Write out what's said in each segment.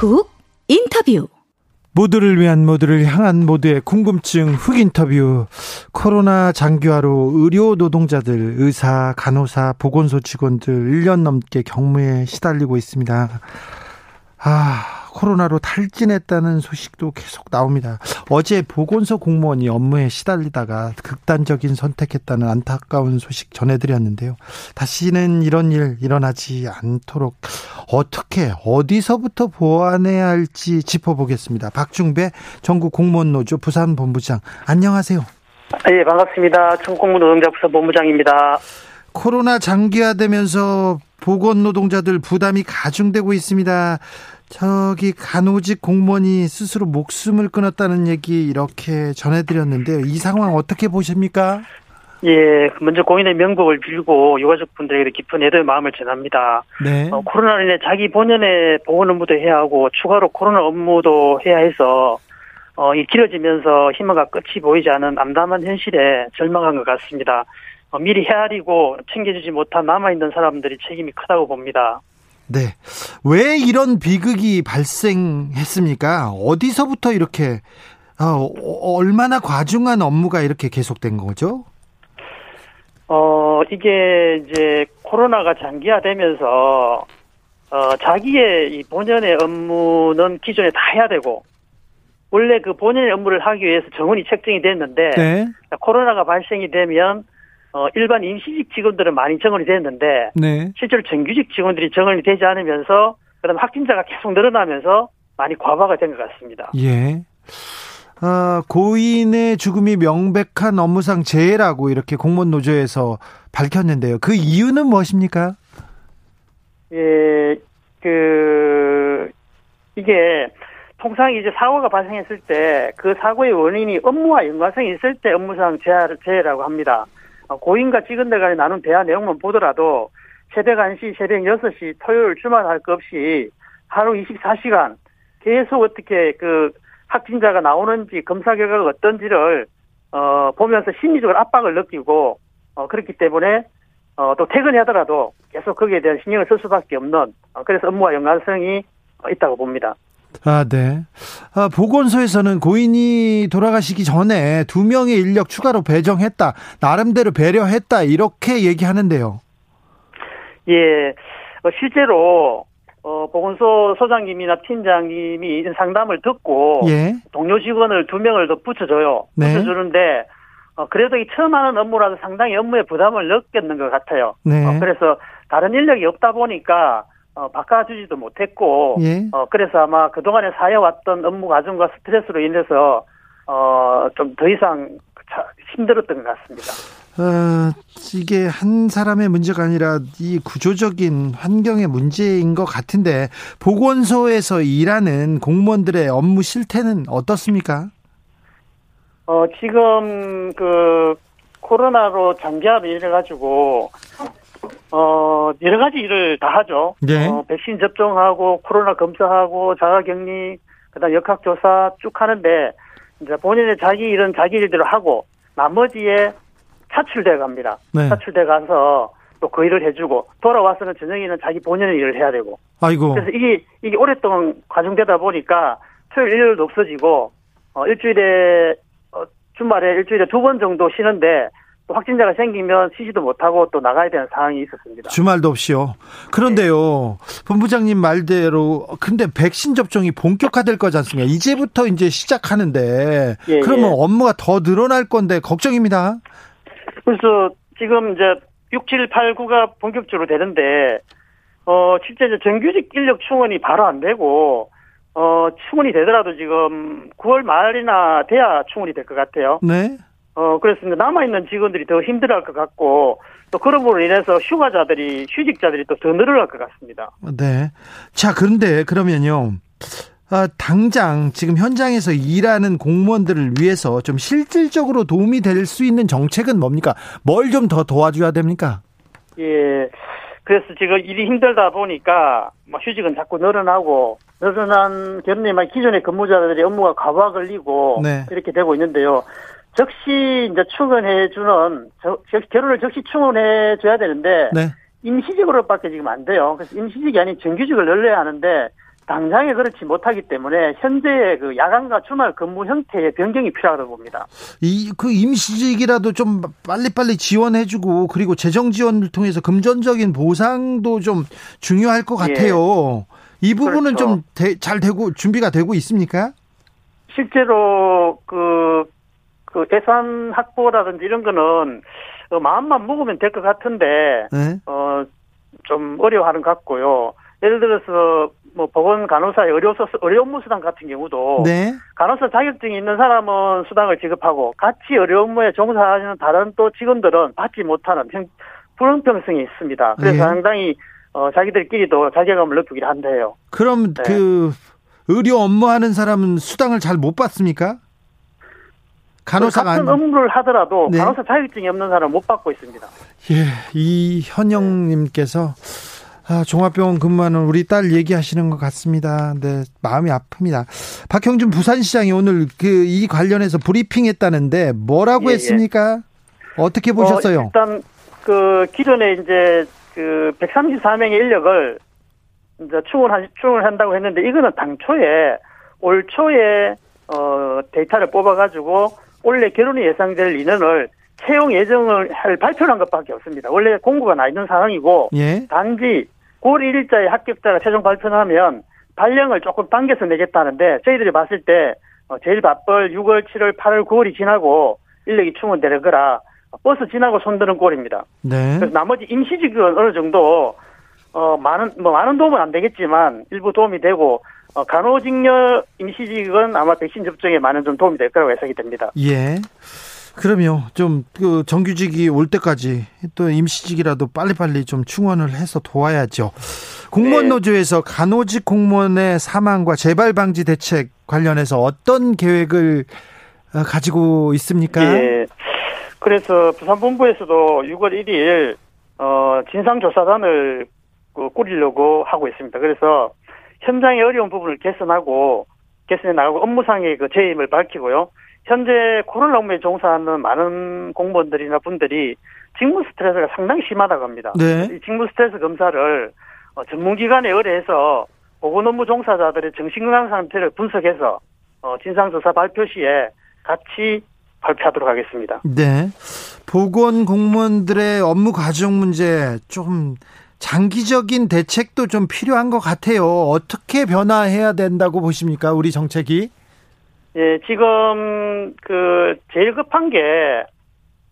훅 인터뷰. 모두를 위한 모두를 향한 모두의 궁금증 훅 인터뷰. 코로나 장기화로 의료 노동자들 의사 간호사 보건소 직원들 1년 넘게 경무에 시달리고 있습니다. 아 코로나로 탈진했다는 소식도 계속 나옵니다. 어제 보건소 공무원이 업무에 시달리다가 극단적인 선택했다는 안타까운 소식 전해드렸는데요. 다시는 이런 일 일어나지 않도록 어떻게 어디서부터 보완해야 할지 짚어보겠습니다. 박중배 전국 공무원 노조 부산 본부장 안녕하세요. 예, 반갑습니다. 총공무 노동자 부서 본부장입니다. 코로나 장기화되면서 보건 노동자들 부담이 가중되고 있습니다. 저기 간호직 공무원이 스스로 목숨을 끊었다는 얘기 이렇게 전해드렸는데요. 이 상황 어떻게 보십니까? 예, 먼저 고인의 명복을 빌고 유가족분들에게 깊은 애도의 마음을 전합니다. 네. 어, 코로나로 인해 자기 본연의 보건 업무도 해야 하고 추가로 코로나 업무도 해야 해서 어, 이 길어지면서 희망과 끝이 보이지 않은 암담한 현실에 절망한 것 같습니다. 어, 미리 헤아리고 챙겨주지 못한 남아있는 사람들이 책임이 크다고 봅니다. 네. 왜 이런 비극이 발생했습니까? 어디서부터 이렇게, 어, 얼마나 과중한 업무가 이렇게 계속된 거죠? 어, 이게 이제 코로나가 장기화되면서, 어, 자기의 이 본연의 업무는 기존에 다 해야 되고, 원래 그 본연의 업무를 하기 위해서 정원이 책정이 됐는데, 네. 코로나가 발생이 되면 어, 일반 임시직 직원들은 많이 정원이 됐는데 네. 실제로 정규직 직원들이 정원이 되지 않으면서 그다음 확진자가 계속 늘어나면서 많이 과부하가 된 것 같습니다. 예. 어, 고인의 죽음이 명백한 업무상 재해라고 이렇게 공무원 노조에서 밝혔는데요. 그 이유는 무엇입니까? 예, 그 이게 통상 이제 사고가 발생했을 때 그 사고의 원인이 업무와 연관성이 있을 때 업무상 재해라고 합니다. 어, 고인과 찍은 데 간에 나눈 대화 내용만 보더라도 새벽 1시, 새벽 6시, 토요일 주말 할 것 없이 하루 24시간 계속 어떻게 그 확진자가 나오는지 검사 결과가 어떤지를 어 보면서 심리적으로 압박을 느끼고 어 그렇기 때문에 어 또 퇴근하더라도 계속 거기에 대한 신경을 쓸 수밖에 없는 어 그래서 업무와 연관성이 있다고 봅니다. 아, 네. 아, 보건소에서는 고인이 돌아가시기 전에 두 명의 인력 추가로 배정했다. 나름대로 배려했다. 이렇게 얘기하는데요. 예. 어, 실제로 어, 보건소 소장님이나 팀장님이 상담을 듣고 예. 동료 직원을 두 명을 더 붙여줘요. 네. 붙여주는데 어, 그래도 이 처음 하는 업무라서 상당히 업무에 부담을 느꼈는 것 같아요. 네. 어, 그래서 다른 인력이 없다 보니까 어, 바꿔주지도 못했고, 예. 어, 그래서 아마 그동안에 쌓여왔던 업무 과정과 스트레스로 인해서, 어, 좀 더 이상 힘들었던 것 같습니다. 어, 이게 한 사람의 문제가 아니라 이 구조적인 환경의 문제인 것 같은데, 보건소에서 일하는 공무원들의 업무 실태는 어떻습니까? 어, 지금 그, 코로나로 장기화로 인해가지고, 어, 여러 가지 일을 다 하죠. 네. 어, 백신 접종하고, 코로나 검사하고, 자가 격리, 그 다음 역학 조사 쭉 하는데, 이제 본인의 자기 일은 자기 일대로 하고, 나머지에 차출돼 갑니다. 네. 차출돼 가서 또 그 일을 해주고, 돌아와서는 저녁에는 자기 본연의 일을 해야 되고. 아이고. 그래서 이게, 이게 오랫동안 과중되다 보니까 토요일 일요일도 없어지고, 어, 일주일에, 어, 주말에 일주일에 두 번 정도 쉬는데, 확진자가 생기면 쉬지도 못하고 또 나가야 되는 상황이 있었습니다. 주말도 없이요. 그런데요, 네. 본부장님 말대로 근데 백신 접종이 본격화될 거지 않습니까? 이제부터 이제 시작하는데 예, 그러면 예. 업무가 더 늘어날 건데 걱정입니다. 그래서 지금 이제 6, 7, 8, 9가 본격적으로 되는데 어 실제 이제 정규직 인력 충원이 바로 안 되고 어 충원이 되더라도 지금 9월 말이나 돼야 충원이 될 것 같아요. 네. 어, 그래서 남아있는 직원들이 더 힘들어 할 것 같고, 또 그럼으로 인해서 휴가자들이, 휴직자들이 또 더 늘어날 것 같습니다. 네. 자, 그런데 그러면요. 아, 당장 지금 현장에서 일하는 공무원들을 위해서 좀 실질적으로 도움이 될 수 있는 정책은 뭡니까? 뭘 좀 더 도와줘야 됩니까? 예. 그래서 지금 일이 힘들다 보니까 뭐 휴직은 자꾸 늘어나고 늘어난 결론에 기존의 근무자들이 업무가 과부하 걸리고 네. 이렇게 되고 있는데요. 즉시 이제 충원해주는 결혼을 즉시 충원해줘야 되는데 네. 임시직으로밖에 지금 안 돼요. 그래서 임시직이 아닌 정규직을 늘려야 하는데 당장에 그렇지 못하기 때문에 현재의 그 야간과 주말 근무 형태의 변경이 필요하다고 봅니다. 이 그 임시직이라도 좀 빨리빨리 지원해주고 그리고 재정 지원을 통해서 금전적인 보상도 좀 중요할 것 같아요. 예. 이 부분은 그렇죠. 좀잘 되고 준비가 되고 있습니까? 실제로 그, 그 예산 확보라든지 이런 거는 어, 마음만 먹으면 될 것 같은데 네? 어좀 어려워하는 것 같고요. 예를 들어서 뭐 보건 간호사의 의료 소 의료 업무 수당 같은 경우도 네. 간호사 자격증이 있는 사람은 수당을 지급하고 같이 의료 업무에 종사하는 다른 또 직원들은 받지 못하는 형, 불공평성이 있습니다. 그래서 네. 상당히 어, 자기들끼리도 자괴감을 느끼긴 한데요. 그럼 네. 그 의료 업무하는 사람은 수당을 잘 못 받습니까? 간호사가 같은 업무를 하더라도 네. 간호사 자격증이 없는 사람은 못 받고 있습니다. 예, 이현영님께서 아, 종합병원 근무하는 우리 딸 얘기하시는 것 같습니다. 네, 마음이 아픕니다. 박형준 부산시장이 오늘 그 이 관련해서 브리핑했다는데 뭐라고 예, 예. 했습니까? 예. 어떻게 보셨어요? 어, 일단 그 기존에 이제 그 134명의 인력을 이제 충원 충원을 한다고 했는데 이거는 당초에 올 초에 어 데이터를 뽑아가지고 원래 결혼이 예상될 인원을 채용 예정을 할 발표한 것밖에 없습니다. 원래 공고가 나 있는 상황이고 예? 단지 9월 1일자에 합격자가 최종 발표하면 발령을 조금 당겨서 내겠다는데 저희들이 봤을 때 어, 제일 바쁠 6월, 7월, 8월, 9월이 지나고 인력이 충원 되는 거라 버스 지나고 손드는 꼴입니다. 네. 그래서 나머지 임시직은 어느 정도 어 많은 뭐 많은 도움은 안 되겠지만 일부 도움이 되고 어, 간호직력 임시직은 아마 백신 접종에 많은 좀 도움이 될 거라고 예상이 됩니다. 예. 그럼요. 좀그 정규직이 올 때까지 또 임시직이라도 빨리빨리 좀 충원을 해서 도와야죠. 공무원 네. 노조에서 간호직 공무원의 사망과 재발 방지 대책 관련해서 어떤 계획을 어, 가지고 있습니까? 네. 그래서 부산 본부에서도 6월 1일 어 진상 조사단을 그 꾸리려고 하고 있습니다. 그래서 현장의 어려운 부분을 개선하고 개선해 나가고 업무상의 그 죄임을 밝히고요. 현재 코로나 업무에 종사하는 많은 공무원들이나 분들이 직무 스트레스가 상당히 심하다고 합니다. 네. 이 직무 스트레스 검사를 어, 전문기관에 의뢰해서 보건 업무 종사자들의 정신건강 상태를 분석해서 어, 진상조사 발표 시에 같이 발표하도록 하겠습니다. 네. 보건 공무원들의 업무 과정 문제 좀 장기적인 대책도 좀 필요한 것 같아요. 어떻게 변화해야 된다고 보십니까? 우리 정책이? 예, 지금 그 제일 급한 게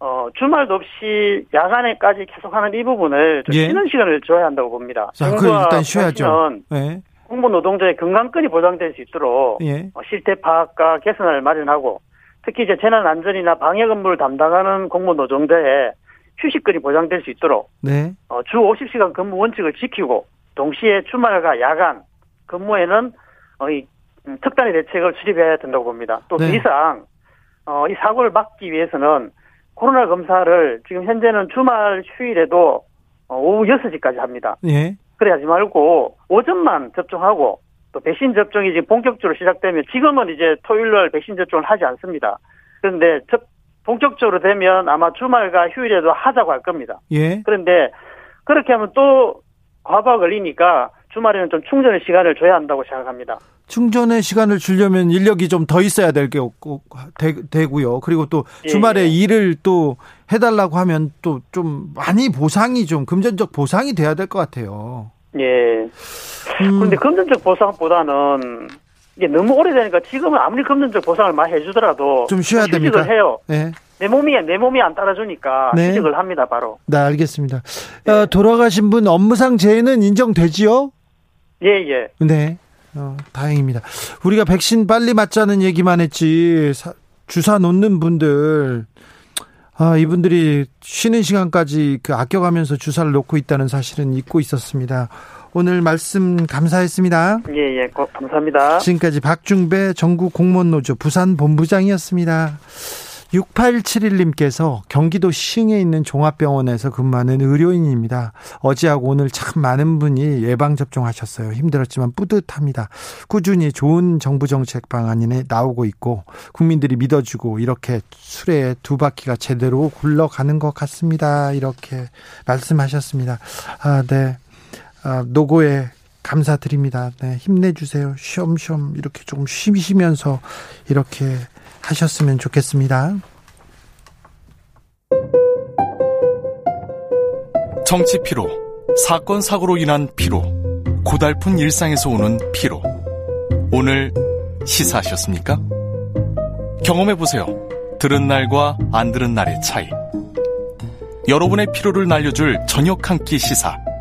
어, 주말도 없이 야간에까지 계속하는 이 부분을 좀 예. 쉬는 시간을 줘야 한다고 봅니다. 자, 그 일단 쉬어야죠. 예. 공무 노동자의 건강권이 보장될 수 있도록 예. 어, 실태 파악과 개선을 마련하고 특히 이제 재난 안전이나 방역 업무를 담당하는 공무 노동자의 휴식권이 보장될 수 있도록 네. 어, 주 50시간 근무 원칙을 지키고 동시에 주말과 야간 근무에는 어, 이 음, 특단의 대책을 수립해야 된다고 봅니다. 또그 네. 이상 어, 이 사고를 막기 위해서는 코로나 검사를 지금 현재는 주말 휴일에도 어, 오후 6시까지 합니다. 예. 그래 하지 말고 오전만 접종하고 또 백신 접종이 지금 본격적으로 시작되면 지금은 이제 토요일 날 백신 접종을 하지 않습니다. 그런데 접, 본격적으로 되면 아마 주말과 휴일에도 하자고 할 겁니다. 예. 그런데 그렇게 하면 또 과부하 걸리니까 주말에는 좀 충전의 시간을 줘야 한다고 생각합니다. 충전의 시간을 주려면 인력이 좀 더 있어야 될 게 되고요. 그리고 또 예, 주말에 예. 일을 또 해달라고 하면 또 좀 많이 보상이 좀 금전적 보상이 돼야 될 것 같아요. 예. 음. 그런데 금전적 보상보다는 이게 너무 오래되니까 지금은 아무리 금전적 보상을 많이 해주더라도 좀 쉬어야 됩니까? 해요. 네. 내 몸이 내 몸이 안 따라주니까 네. 휴직을 합니다 바로. 네 알겠습니다. 네. 어, 돌아가신 분 업무상 재해는 인정되지요? 예예. 예. 네. 어, 다행입니다. 우리가 백신 빨리 맞자는 얘기만 했지 사, 주사 놓는 분들 아, 이분들이 쉬는 시간까지 그 아껴가면서 주사를 놓고 있다는 사실은 잊고 있었습니다. 오늘 말씀 감사했습니다. 예, 예, 감사합니다. 지금까지 박중배 전국 공무원노조 부산 본부장이었습니다. 6871님께서 경기도 시흥에 있는 종합병원에서 근무하는 의료인입니다. 어제하고 오늘 참 많은 분이 예방접종하셨어요. 힘들었지만 뿌듯합니다. 꾸준히 좋은 정부 정책 방안이 나오고 있고 국민들이 믿어주고 이렇게 술에 두 바퀴가 제대로 굴러가는 것 같습니다. 이렇게 말씀하셨습니다. 아, 네. 아, 노고에 감사드립니다. 네, 힘내주세요. 쉬엄쉬엄 이렇게 조금 쉬시면서 이렇게 하셨으면 좋겠습니다. 정치 피로, 사건 사고로 인한 피로, 고달픈 일상에서 오는 피로. 오늘 시사하셨습니까? 경험해 보세요. 들은 날과 안 들은 날의 차이. 여러분의 피로를 날려줄 저녁 한 끼 시사.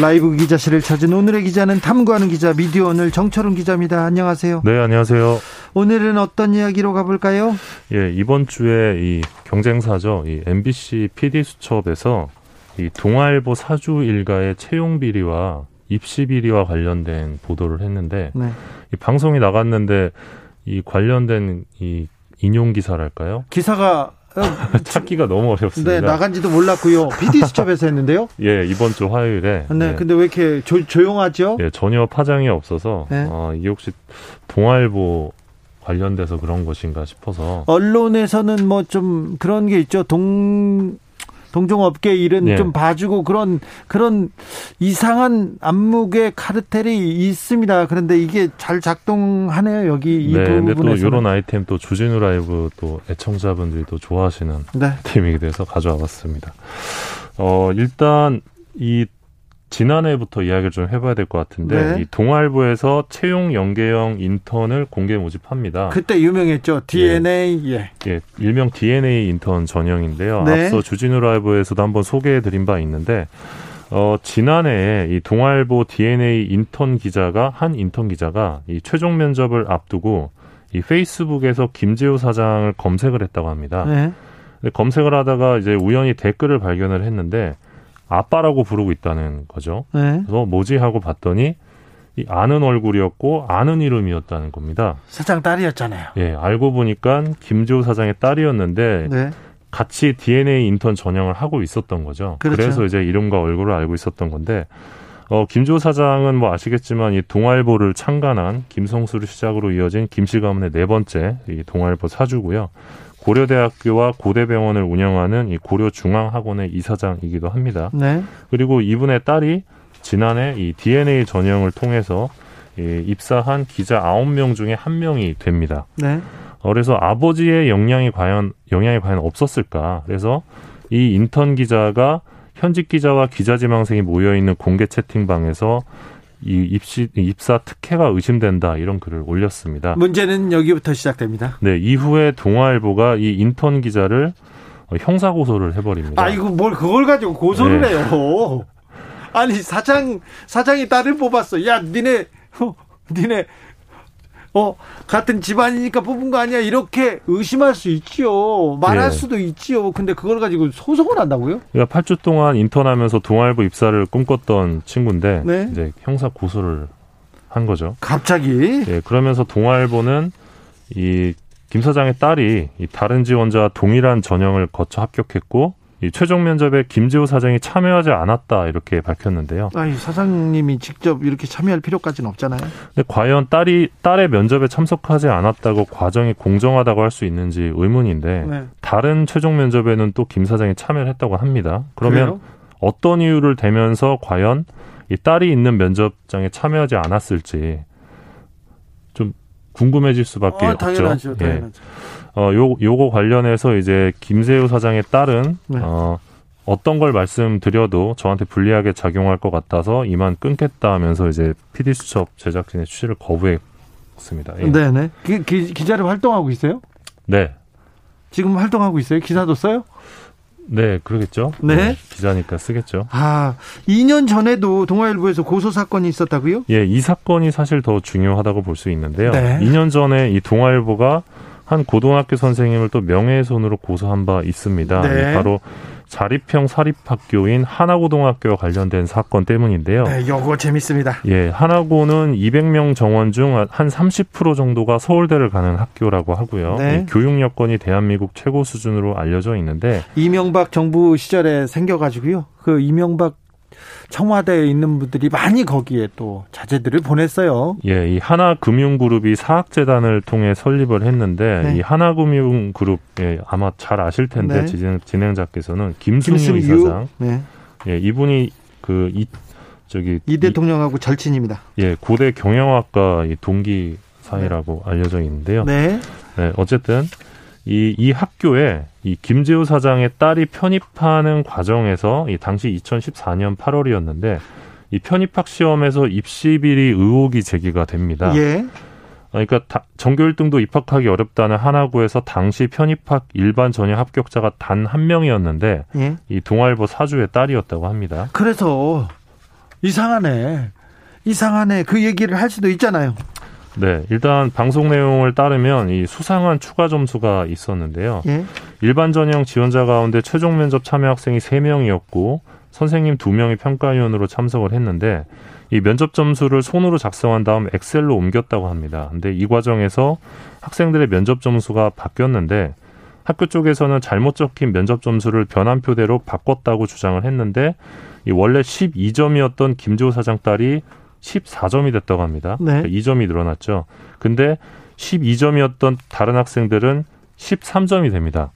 라이브 기자실을 찾은 오늘의 기자는 탐구하는 기자 미디어 오늘 정철훈 기자입니다. 안녕하세요. 네, 안녕하세요. 오늘은 어떤 이야기로 가볼까요? 예, 이번 주에 이 경쟁사죠. 이 MBC PD 수첩에서 이 동아일보 사주 일가의 채용 비리와 입시 비리와 관련된 보도를 했는데 네. 이 방송이 나갔는데 이 관련된 이 인용 기사랄까요? 기사가 어, 찾기가 너무 어렵습니다. 네, 나간지도 몰랐고요. PD 수첩에서 했는데요. 예, 이번 주 화요일에. 네, 네, 근데 왜 이렇게 조, 조용하죠? 예, 전혀 파장이 없어서 네. 어, 이게 혹시 동아일보 관련돼서 그런 것인가 싶어서 언론에서는 뭐 좀 그런 게 있죠. 동 동종업계 일은 네. 좀 봐주고 그런 그런 이상한 암묵의 카르텔이 있습니다. 그런데 이게 잘 작동하네요 여기 이 네, 부분에서. 또 이런 아이템 또 주진우 라이브 또 애청자분들이 또 좋아하시는 네. 팀이기 돼서 가져와 봤습니다. 어 일단 이 지난해부터 이야기를 좀 해봐야 될 것 같은데 네. 이 동아일보에서 채용 연계형 인턴을 공개 모집합니다. 그때 유명했죠 DNA 예, 예. 예 일명 DNA 인턴 전형인데요. 네. 앞서 주진우 라이브에서도 한번 소개해드린 바 있는데 어, 지난해 이 동아일보 DNA 인턴 기자가 한 인턴 기자가 이 최종 면접을 앞두고 이 페이스북에서 김재우 사장을 검색을 했다고 합니다. 네. 검색을 하다가 이제 우연히 댓글을 발견을 했는데 아빠라고 부르고 있다는 거죠. 네. 그래서 뭐지 하고 봤더니 이 아는 얼굴이었고 아는 이름이었다는 겁니다. 사장 딸이었잖아요. 예, 알고 보니까 김지호 사장의 딸이었는데 네. 같이 DNA 인턴 전형을 하고 있었던 거죠. 그렇죠. 그래서 이제 이름과 얼굴을 알고 있었던 건데 어, 김지호 사장은 뭐 아시겠지만 이 동아일보를 창간한 김성수를 시작으로 이어진 김씨 가문의 네 번째 이 동아일보 사주고요. 고려대학교와 고대병원을 운영하는 이 고려중앙학원의 이사장이기도 합니다. 네. 그리고 이분의 딸이 지난해 이 DNA 전형을 통해서 이 입사한 기자 아홉 명 중에 한 명이 됩니다. 네. 어, 그래서 아버지의 영향이 과연 영향이 과연 없었을까? 그래서 이 인턴 기자가 현직 기자와 기자 지망생이 모여 있는 공개 채팅방에서 이 입시 입사 특혜가 의심된다 이런 글을 올렸습니다. 문제는 여기부터 시작됩니다. 네, 이후에 동아일보가 이 인턴 기자를 형사 고소를 해버립니다. 아 이거 뭘 그걸 가지고 고소를 네. 해요? 아니 사장 사장이 딸을 뽑았어. 야 니네 어, 니네 어 같은 집안이니까 뽑은 거 아니야 이렇게 의심할 수 있지요 말할 네. 수도 있지요 근데 그걸 가지고 소송을 한다고요? 그러니까 8주 동안 인턴하면서 동아일보 입사를 꿈꿨던 친구인데 네. 이제 형사 고소를 한 거죠. 갑자기? 예, 그러면서 동아일보는 이 김 사장의 딸이 이 다른 지원자와 동일한 전형을 거쳐 합격했고 이 최종 면접에 김지호 사장이 참여하지 않았다 이렇게 밝혔는데요. 아니 사장님이 직접 이렇게 참여할 필요까지는 없잖아요. 근데 과연 딸이 딸의 면접에 참석하지 않았다고 과정이 공정하다고 할 수 있는지 의문인데 네. 다른 최종 면접에는 또 김 사장이 참여를 했다고 합니다. 그러면 그래요? 어떤 이유를 대면서 과연 이 딸이 있는 면접장에 참여하지 않았을지 좀 궁금해질 수밖에 어, 당연하죠, 없죠. 당연하죠. 예. 어, 요, 요거 관련해서 이제 김세우 사장의 딸은, 네. 어, 어떤 걸 말씀드려도 저한테 불리하게 작용할 것 같아서 이만 끊겠다 하면서 이제 PD수첩 제작진의 취재를 거부해 있었습니다. 예. 네네. 기, 기, 기자로 활동하고 있어요? 네. 지금 활동하고 있어요? 기사도 써요? 네, 그러겠죠. 네. 네. 기자니까 쓰겠죠. 아, 2년 전에도 동아일보에서 고소 사건이 있었다고요? 예, 이 사건이 사실 더 중요하다고 볼 수 있는데요. 네. 2년 전에 이 동아일보가 한 고등학교 선생님을 또 명예훼손으로 고소한 바 있습니다. 네. 바로 자립형 사립학교인 하나고등학교와 관련된 사건 때문인데요. 네, 요거 재밌습니다. 예, 하나고는 200명 정원 중 한 30% 정도가 서울대를 가는 학교라고 하고요. 네. 예, 교육 여건이 대한민국 최고 수준으로 알려져 있는데 이명박 정부 시절에 생겨가지고요. 그 이명박 청와대에 있는 분들이 많이 거기에 또 자제들을 보냈어요. 예, 이 하나금융그룹이 사학재단을 통해 설립을 했는데 네. 이 하나금융그룹 예, 아마 잘 아실 텐데 네. 진행, 진행자께서는 김승유, 김승유 이사장. 네. 예, 이분이 그 이 저기 이 대통령하고 이, 절친입니다. 예, 고대 경영학과 동기 사이라고 네. 알려져 있는데요. 네. 네, 어쨌든 이, 이 학교에 이 김재우 사장의 딸이 편입하는 과정에서 이 당시 2014년 8월이었는데 이 편입학 시험에서 입시 비리 의혹이 제기가 됩니다. 예. 그러니까 전교 1등도 입학하기 어렵다는 하나구에서 당시 편입학 일반 전형 합격자가 단 한 명이었는데 예. 이 동아일보 사주의 딸이었다고 합니다. 그래서 이상하네. 이상하네. 그 얘기를 할 수도 있잖아요. 네, 일단 방송 내용을 따르면 이 수상한 추가 점수가 있었는데요. 예? 일반 전형 지원자 가운데 최종 면접 참여 학생이 세명이었고 선생님 두명이 평가위원으로 참석을 했는데 이 면접 점수를 손으로 작성한 다음 엑셀로 옮겼다고 합니다. 근데 이 과정에서 학생들의 면접 점수가 바뀌었는데 학교 쪽에서는 잘못 적힌 면접 점수를 변환표대로 바꿨다고 주장을 했는데 이 원래 12점이었던 김지호 사장 딸이 14점이 됐다고 합니다. 네. 그러니까 2점이 늘어났죠. 근데 12점이었던 다른 학생들은 13점이 됩니다.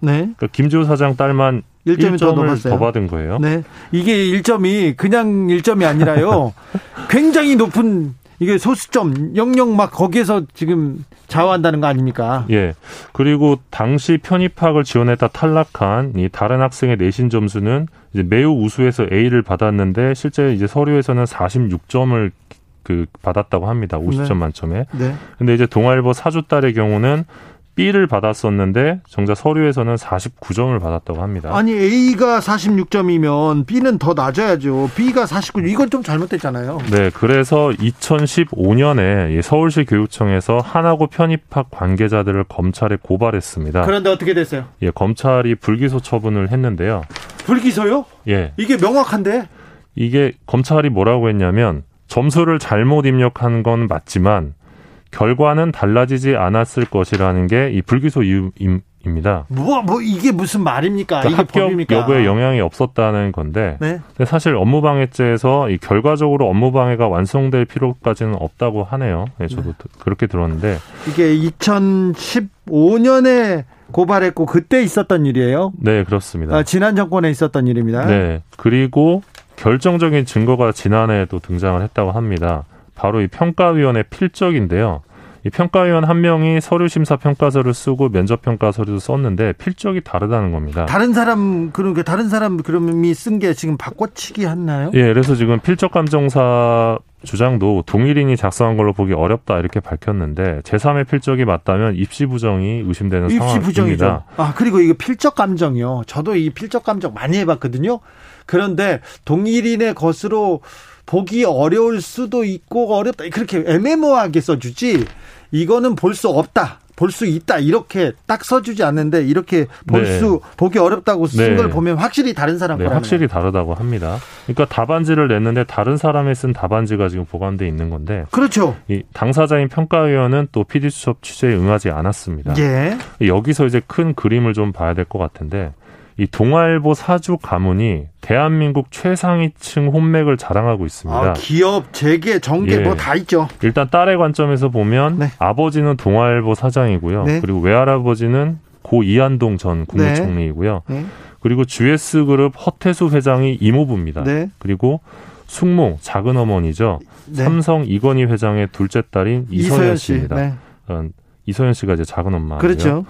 네. 그러니까 김지호 사장 딸만 1점이 1점을 더, 더 받은 거예요. 네. 이게 1점이 그냥 1점이 아니라요. 굉장히 높은 이게 소수점 영영 막 거기에서 지금 좌우한다는 거 아닙니까? 예. 그리고 당시 편입학을 지원했다 탈락한 이 다른 학생의 내신 점수는 이제 매우 우수해서 A를 받았는데 실제 이제 서류에서는 46점을 그 받았다고 합니다. 50점 네. 만점에. 네. 근데 이제 동아일보 사주딸의 경우는 B를 받았었는데 정작 서류에서는 49점을 받았다고 합니다. 아니 A가 46점이면 B는 더 낮아야죠. B가 49점 이건 좀 잘못됐잖아요. 네, 그래서 2015년에 서울시 교육청에서 하나고 편입학 관계자들을 검찰에 고발했습니다. 그런데 어떻게 됐어요? 예, 검찰이 불기소 처분을 했는데요. 불기소요? 예. 이게 명확한데? 이게 검찰이 뭐라고 했냐면 점수를 잘못 입력한 건 맞지만 결과는 달라지지 않았을 것이라는 게 이 불기소 이유입니다. 뭐, 뭐, 이게 무슨 말입니까? 그러니까 합격 법입니까? 여부에 영향이 없었다는 건데. 네? 사실 업무방해죄에서 이 결과적으로 업무방해가 완성될 필요까지는 없다고 하네요. 네, 저도 네. 그렇게 들었는데. 이게 2015년에 고발했고 그때 있었던 일이에요? 네, 그렇습니다. 아, 지난 정권에 있었던 일입니다. 네. 그리고 결정적인 증거가 지난해에도 등장을 했다고 합니다. 바로 이 평가위원회 필적인데요. 이 평가위원 한 명이 서류 심사 평가서를 쓰고 면접 평가서를 썼는데 필적이 다르다는 겁니다. 다른 사람 그러니까 다른 사람 그럼이 쓴 게 지금 바꿔치기 했나요? 예, 그래서 지금 필적 감정사 주장도 동일인이 작성한 걸로 보기 어렵다 이렇게 밝혔는데 제3의 필적이 맞다면 입시 부정이 의심되는 입시 상황입니다. 부정이죠. 아 그리고 이거 필적 감정이요. 저도 이 필적 감정 많이 해봤거든요. 그런데 동일인의 것으로 보기 어려울 수도 있고 어렵다 그렇게 애매모호하게 써주지 이거는 볼 수 없다. 볼 수 있다 이렇게 딱 써주지 않는데 이렇게 볼수 네. 보기 어렵다고 쓴걸 네. 보면 확실히 다른 사람 네, 확실히 다르다고 합니다. 그러니까 답안지를 냈는데 다른 사람이 쓴 답안지가 지금 보관돼 있는 건데 그렇죠. 이 당사자인 평가위원은 또 PD 수첩 취재에 응하지 않았습니다. 예. 여기서 이제 큰 그림을 좀 봐야 될 것 같은데 이 동아일보 사주 가문이 대한민국 최상위층 혼맥을 자랑하고 있습니다. 아, 기업, 재계, 정계 뭐 예. 뭐다 있죠. 일단 딸의 관점에서 보면 네. 아버지는 동아일보 사장이고요. 네. 그리고 외할아버지는 고 이한동 전 국무총리이고요. 네. 네. 그리고 GS 그룹 허태수 회장이 이모부입니다. 네. 그리고 숙모 작은 어머니죠. 네. 삼성 이건희 회장의 둘째 딸인 이서연, 이서연 씨입니다. 네. 어, 이서연 씨가 이제 작은 엄마죠. 그렇죠.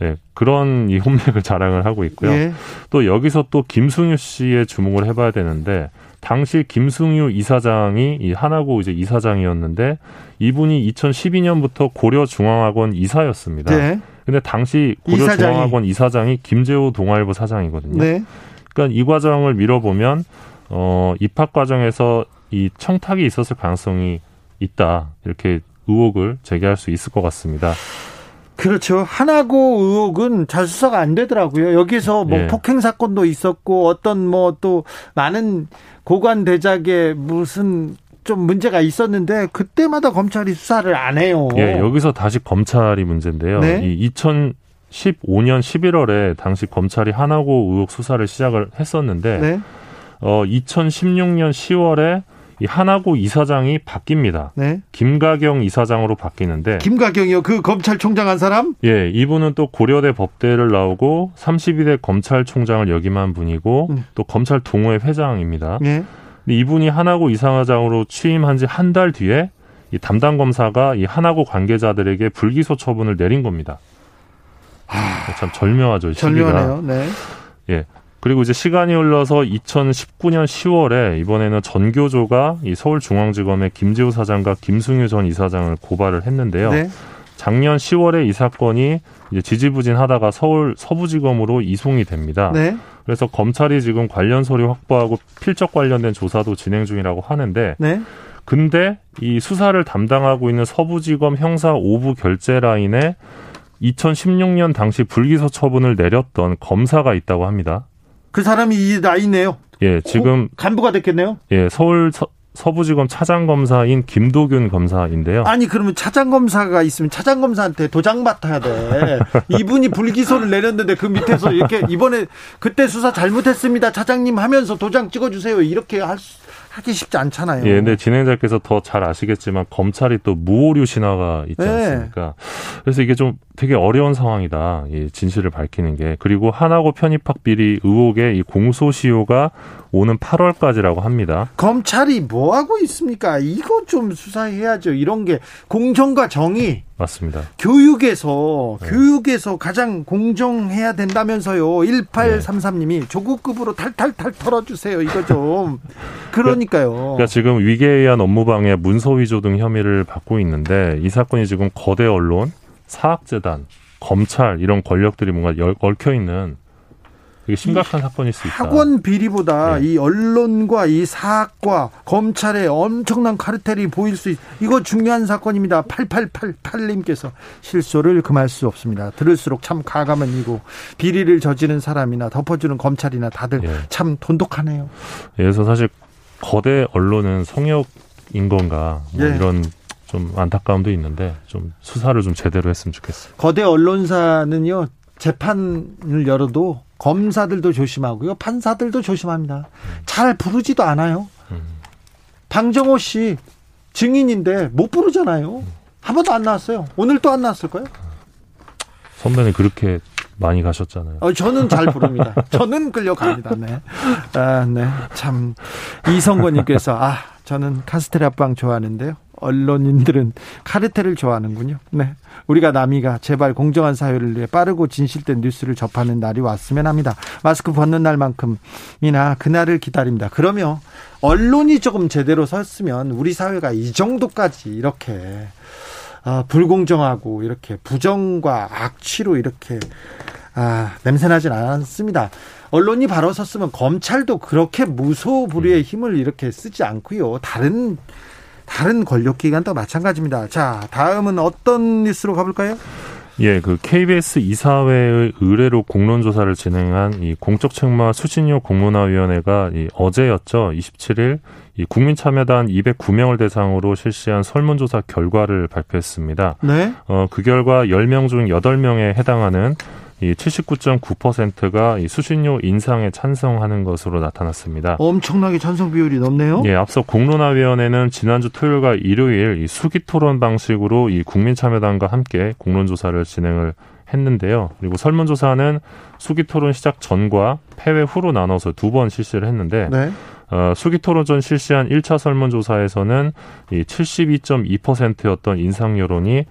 네, 그런 이 혼맥을 자랑을 하고 있고요. 예. 또 여기서 또 김승유 씨의 주목을 해봐야 되는데 당시 김승유 이사장이 이 하나고 이제 이사장이었는데 이분이 2012년부터 고려중앙학원 이사였습니다. 네. 근데 당시 고려중앙학원 이사장이 김재호 동아일보 사장이거든요. 네. 그러니까 이 과정을 밀어보면 어 입학 과정에서 이 청탁이 있었을 가능성이 있다 이렇게 의혹을 제기할 수 있을 것 같습니다. 그렇죠. 하나고 의혹은 잘 수사가 안 되더라고요. 여기서 뭐 예. 폭행 사건도 있었고 어떤 뭐 또 많은 고관 대작에 무슨 좀 문제가 있었는데 그때마다 검찰이 수사를 안 해요. 예, 여기서 다시 검찰이 문제인데요. 네? 이 2015년 11월에 당시 검찰이 하나고 의혹 수사를 시작을 했었는데 네? 어 2016년 10월에 이 하나고 이사장이 바뀝니다. 네. 김가경 이사장으로 바뀌는데 김가경이요? 그 검찰총장 한 사람? 예, 이분은 또 고려대 법대를 나오고 32대 검찰총장을 역임한 분이고 음. 또 검찰 동호회 회장입니다. 네. 이분이 하나고 이사장으로 취임한 지 한 달 뒤에 이 담당 검사가 이 하나고 관계자들에게 불기소 처분을 내린 겁니다. 아, 참 절묘하죠. 절묘하네요. 네. 예. 그리고 이제 시간이 흘러서 2019년 10월에 이번에는 전교조가 이 서울중앙지검의 김지우 사장과 김승유 전 이사장을 고발을 했는데요. 네. 작년 10월에 이 사건이 이제 지지부진하다가 서울 서부지검으로 이송이 됩니다. 네. 그래서 검찰이 지금 관련 서류 확보하고 필적 관련된 조사도 진행 중이라고 하는데 네. 근데 이 수사를 담당하고 있는 서부지검 형사 5부 결재 라인에 2016년 당시 불기소 처분을 내렸던 검사가 있다고 합니다. 그 사람이 이 나이네요. 예, 지금 어, 간부가 됐겠네요. 예, 서울 서, 서부지검 차장검사인 김도균 검사인데요. 아니 그러면 차장검사가 있으면 차장검사한테 도장 맡아야 돼. 이분이 불기소를 내렸는데 그 밑에서 이렇게 이번에 그때 수사 잘못했습니다. 차장님 하면서 도장 찍어주세요. 이렇게 할 수, 하기 쉽지 않잖아요. 예, 근데 진행자께서 더 잘 아시겠지만 검찰이 또 무오류 신화가 있지 네. 않습니까? 네. 그래서 이게 좀 되게 어려운 상황이다. 이 진실을 밝히는 게. 그리고 하나고 편입학 비리 의혹의 이 공소시효가 오는 8월까지라고 합니다. 검찰이 뭐 하고 있습니까? 이거 좀 수사해야죠. 이런 게 공정과 정의 맞습니다. 교육에서 네. 교육에서 가장 공정해야 된다면서요. 1833님이 조국급으로 탈탈탈 털어주세요. 이거 좀 그러니까요. 그러니까 지금 위계에 의한 업무방해, 문서위조 등 혐의를 받고 있는데 이 사건이 지금 거대 언론, 사학재단, 검찰 이런 권력들이 뭔가 얽혀 있는 되게 심각한 사건일 수 있다. 학원 비리보다 네. 이 언론과 이 사학과 검찰의 엄청난 카르텔이 보일 수 있. 이거 중요한 사건입니다. 8888님께서 실소를 금할 수 없습니다. 들을수록 참 가감은 이고 비리를 저지른 사람이나 덮어주는 검찰이나 다들 네. 참 돈독하네요. 그래서 사실 거대 언론은 성역인 건가 뭐 네. 이런 좀 안타까움도 있는데 좀 수사를 좀 제대로 했으면 좋겠어요. 거대 언론사는요 재판을 열어도 검사들도 조심하고요. 판사들도 조심합니다. 잘 부르지도 않아요. 방정호 씨 증인인데 못 부르잖아요. 한 번도 안 나왔어요. 오늘 또 안 나왔을 거예요. 선배는 그렇게 많이 가셨잖아요. 어, 저는 잘 부릅니다. 저는 끌려갑니다. 네. 아, 네. 참. 이성권님께서, 아, 저는 카스테라 빵 좋아하는데요. 언론인들은 카르텔을 좋아하는군요. 네. 우리가 남이가 제발 공정한 사회를 위해 빠르고 진실된 뉴스를 접하는 날이 왔으면 합니다. 마스크 벗는 날만큼이나 그날을 기다립니다. 그러면 언론이 조금 제대로 섰으면 우리 사회가 이 정도까지 이렇게 아, 불공정하고 이렇게 부정과 악취로 이렇게 아, 냄새나진 않습니다. 언론이 바로 섰으면 검찰도 그렇게 무소불위의 힘을 이렇게 쓰지 않고요. 다른 다른 권력기관도 마찬가지입니다. 자, 다음은 어떤 뉴스로 가볼까요? 예, 그 KBS 이사회의 의뢰로 공론조사를 진행한 이 공적책마 수신료 공론화위원회가 이 어제였죠. 27일 이 국민참여단 209명을 대상으로 실시한 설문조사 결과를 발표했습니다. 네. 어, 그 결과 10명 중 8명에 해당하는 이 79.9%가 이 수신료 인상에 찬성하는 것으로 나타났습니다. 엄청나게 찬성 비율이 높네요. 예, 앞서 공론화위원회는 지난주 토요일과 일요일 이 수기 토론 방식으로 이 국민참여단과 함께 공론조사를 진행을 했는데요. 그리고 설문조사는 수기 토론 시작 전과 폐회 후로 나눠서 두 번 실시를 했는데 네. 어, 수기 토론 전 실시한 1차 설문조사에서는 이 72.2%였던 인상 여론이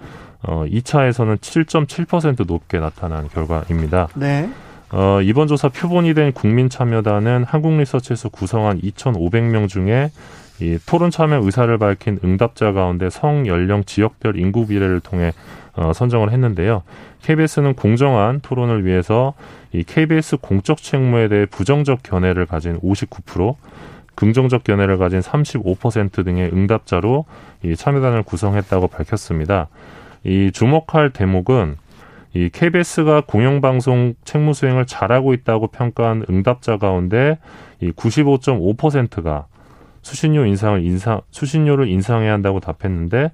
어, 2차에서는 7.7% 높게 나타난 결과입니다. 네. 어, 이번 조사 표본이 된 국민참여단은 한국리서치에서 구성한 2,500명 중에 이 토론 참여 의사를 밝힌 응답자 가운데 성, 연령, 지역별 인구 비례를 통해 어, 선정을 했는데요. KBS는 공정한 토론을 위해서 이 KBS 공적 책무에 대해 부정적 견해를 가진 59%, 긍정적 견해를 가진 35% 등의 응답자로 이 참여단을 구성했다고 밝혔습니다. 이 주목할 대목은 이 KBS가 공영방송 책무 수행을 잘하고 있다고 평가한 응답자 가운데 이 95.5%가 수신료 인상을 인상 수신료를 인상해야 한다고 답했는데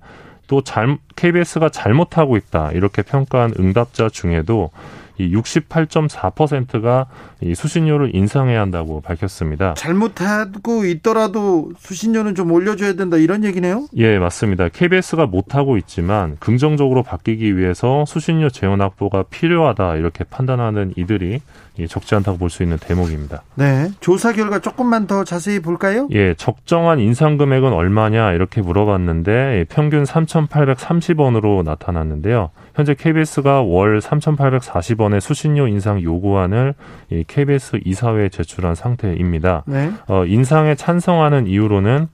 또 잘, KBS가 잘못하고 있다. 이렇게 평가한 응답자 중에도 이 68.4%가 이 수신료를 인상해야 한다고 밝혔습니다. 잘못하고 있더라도 수신료는 좀 올려줘야 된다 이런 얘기네요? 예, 맞습니다. KBS가 못하고 있지만 긍정적으로 바뀌기 위해서 수신료 재원 확보가 필요하다 이렇게 판단하는 이들이 적지 않다고 볼 수 있는 대목입니다. 네. 조사 결과 조금만 더 자세히 볼까요? 예, 적정한 인상 금액은 얼마냐 이렇게 물어봤는데 평균 3,830원으로 나타났는데요. 현재 KBS가 월 3,840원 의 수신료 인상 요구안을 이 KBS 이사회에 제출한 상태입니다. 네. 어, 인상에 찬성하는 이유로는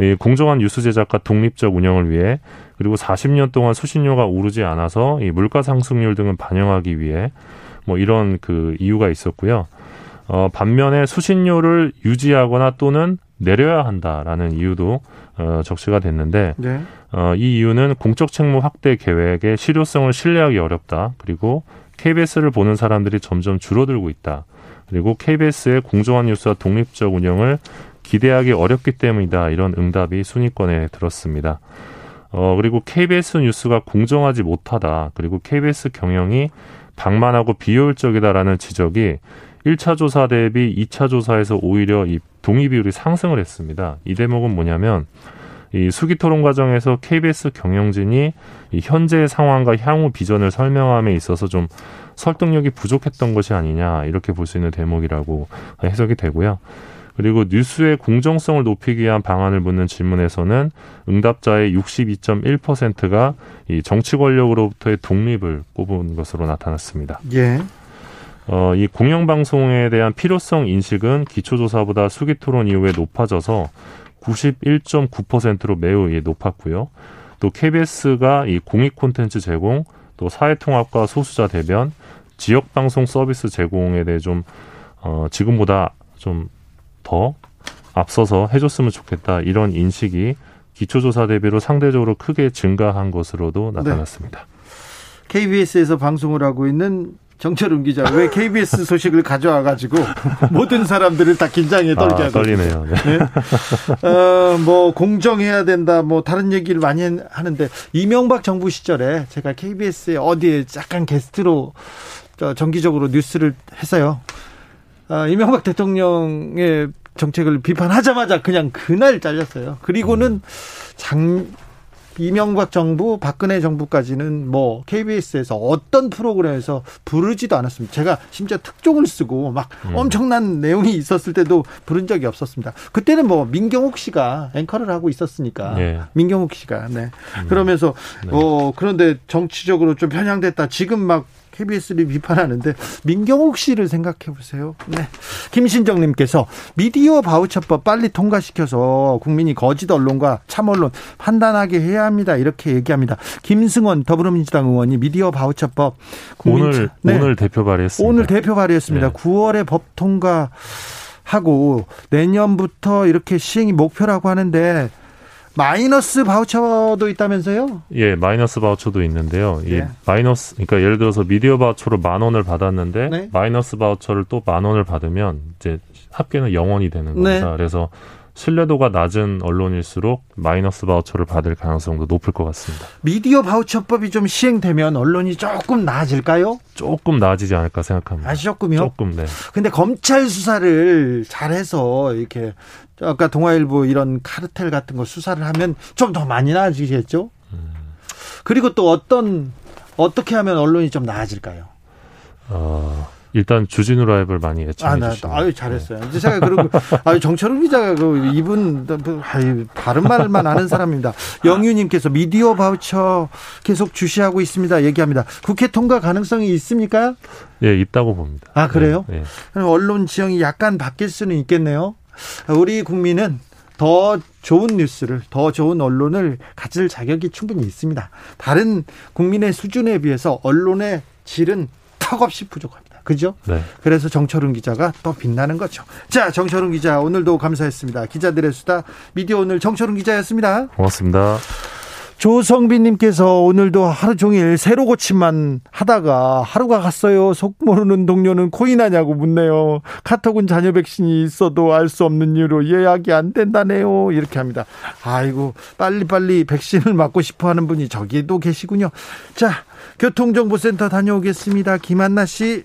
이 공정한 뉴스 제작과 독립적 운영을 위해 그리고 40년 동안 수신료가 오르지 않아서 이 물가 상승률 등을 반영하기 위해 뭐 이런 그 이유가 있었고요. 어, 반면에 수신료를 유지하거나 또는 내려야 한다라는 이유도 어, 적시가 됐는데 네. 어, 이 이유는 공적 책무 확대 계획의 실효성을 신뢰하기 어렵다. 그리고 KBS를 보는 사람들이 점점 줄어들고 있다. 그리고 KBS의 공정한 뉴스와 독립적 운영을 기대하기 어렵기 때문이다. 이런 응답이 순위권에 들었습니다. 어, 그리고 KBS 뉴스가 공정하지 못하다. 그리고 KBS 경영이 방만하고 비효율적이다라는 지적이 1차 조사 대비 2차 조사에서 오히려 이 동의 비율이 상승을 했습니다. 이 대목은 뭐냐면 이 수기 토론 과정에서 KBS 경영진이 이 현재의 상황과 향후 비전을 설명함에 있어서 좀 설득력이 부족했던 것이 아니냐 이렇게 볼 수 있는 대목이라고 해석이 되고요. 그리고 뉴스의 공정성을 높이기 위한 방안을 묻는 질문에서는 응답자의 62.1%가 이 정치 권력으로부터의 독립을 꼽은 것으로 나타났습니다. 예. 어, 이 공영방송에 대한 필요성 인식은 기초조사보다 수기 토론 이후에 높아져서 91.9%로 매우 높았고요. 또 KBS가 이 공익 콘텐츠 제공, 또 사회 통합과 소수자 대변, 지역 방송 서비스 제공에 대해 좀, 어, 지금보다 좀 더 앞서서 해줬으면 좋겠다. 이런 인식이 기초조사 대비로 상대적으로 크게 증가한 것으로도 나타났습니다. 네. KBS에서 방송을 하고 있는 정철웅 기자 왜 KBS 소식을 가져와 가지고 모든 사람들을 다 긴장에 떨게 아, 하고 떨리네요. 네. 네. 어, 뭐 공정해야 된다. 뭐 다른 얘기를 많이 하는데 이명박 정부 시절에 제가 KBS에 어디에 약간 게스트로 정기적으로 뉴스를 했어요. 아, 이명박 대통령의 정책을 비판하자마자 그냥 그날 잘렸어요. 그리고는 음. 장 이명박 정부, 박근혜 정부까지는 뭐 KBS에서 어떤 프로그램에서 부르지도 않았습니다. 제가 심지어 특종을 쓰고 막 음. 엄청난 내용이 있었을 때도 부른 적이 없었습니다. 그때는 뭐 민경욱 씨가 앵커를 하고 있었으니까 네. 민경욱 씨가 네. 음. 그러면서 네. 어 그런데 정치적으로 좀 편향됐다. 지금 막 KBS를 비판하는데 민경욱 씨를 생각해 보세요. 네. 김신정 님께서 미디어 바우처법 빨리 통과시켜서 국민이 거짓 언론과 참 언론 판단하게 해야 합니다. 이렇게 얘기합니다. 김승원 더불어민주당 의원이 미디어 바우처법 오늘 네. 오늘 대표 발의했습니다. 오늘 대표 발의했습니다. 네. 9월에 법 통과 하고 내년부터 이렇게 시행이 목표라고 하는데 마이너스 바우처도 있다면서요? 예, 마이너스 바우처도 있는데요. 이 예. 마이너스 그러니까 예를 들어서 미디어 바우처로 만 원을 받았는데 네. 마이너스 바우처를 또 만 원을 받으면 이제 합계는 0원이 되는 겁니다. 네. 그래서 신뢰도가 낮은 언론일수록 마이너스 바우처를 받을 가능성도 높을 것 같습니다. 미디어 바우처법이 좀 시행되면 언론이 조금 나아질까요? 조금 나아지지 않을까 생각합니다. 아, 조금요? 조금, 네. 근데 검찰 수사를 잘해서 이렇게 아까 동아일보 이런 카르텔 같은 거 수사를 하면 좀 더 많이 나아지겠죠? 음. 그리고 또 어떤 어떻게 하면 언론이 좀 나아질까요? 어, 일단 주진우 라이브를 많이 애청해 아, 주시고. 아유 잘했어요. 네. 이제 제가 그리고 아유 정철웅 기자가 그 이분 아유 바른 말만 아는 사람입니다. 영유님께서 미디어 바우처 계속 주시하고 있습니다. 얘기합니다. 국회 통과 가능성이 있습니까? 예, 있다고 봅니다. 아 그래요? 네, 네. 언론 지형이 약간 바뀔 수는 있겠네요. 우리 국민은 더 좋은 뉴스를 더 좋은 언론을 가질 자격이 충분히 있습니다. 다른 국민의 수준에 비해서 언론의 질은 턱없이 부족합니다. 그죠? 네. 그래서 정철훈 기자가 또 빛나는 거죠. 자, 정철훈 기자 오늘도 감사했습니다. 기자들의 수다 미디어 오늘 정철훈 기자였습니다. 고맙습니다. 조성빈님께서 오늘도 하루 종일 새로 고침만 하다가 하루가 갔어요. 속 모르는 동료는 코인하냐고 묻네요. 카톡은 자녀 백신이 있어도 알 수 없는 이유로 예약이 안 된다네요. 이렇게 합니다. 아이고 빨리빨리 백신을 맞고 싶어 하는 분이 저기도 계시군요. 자 교통정보센터 다녀오겠습니다. 김한나 씨.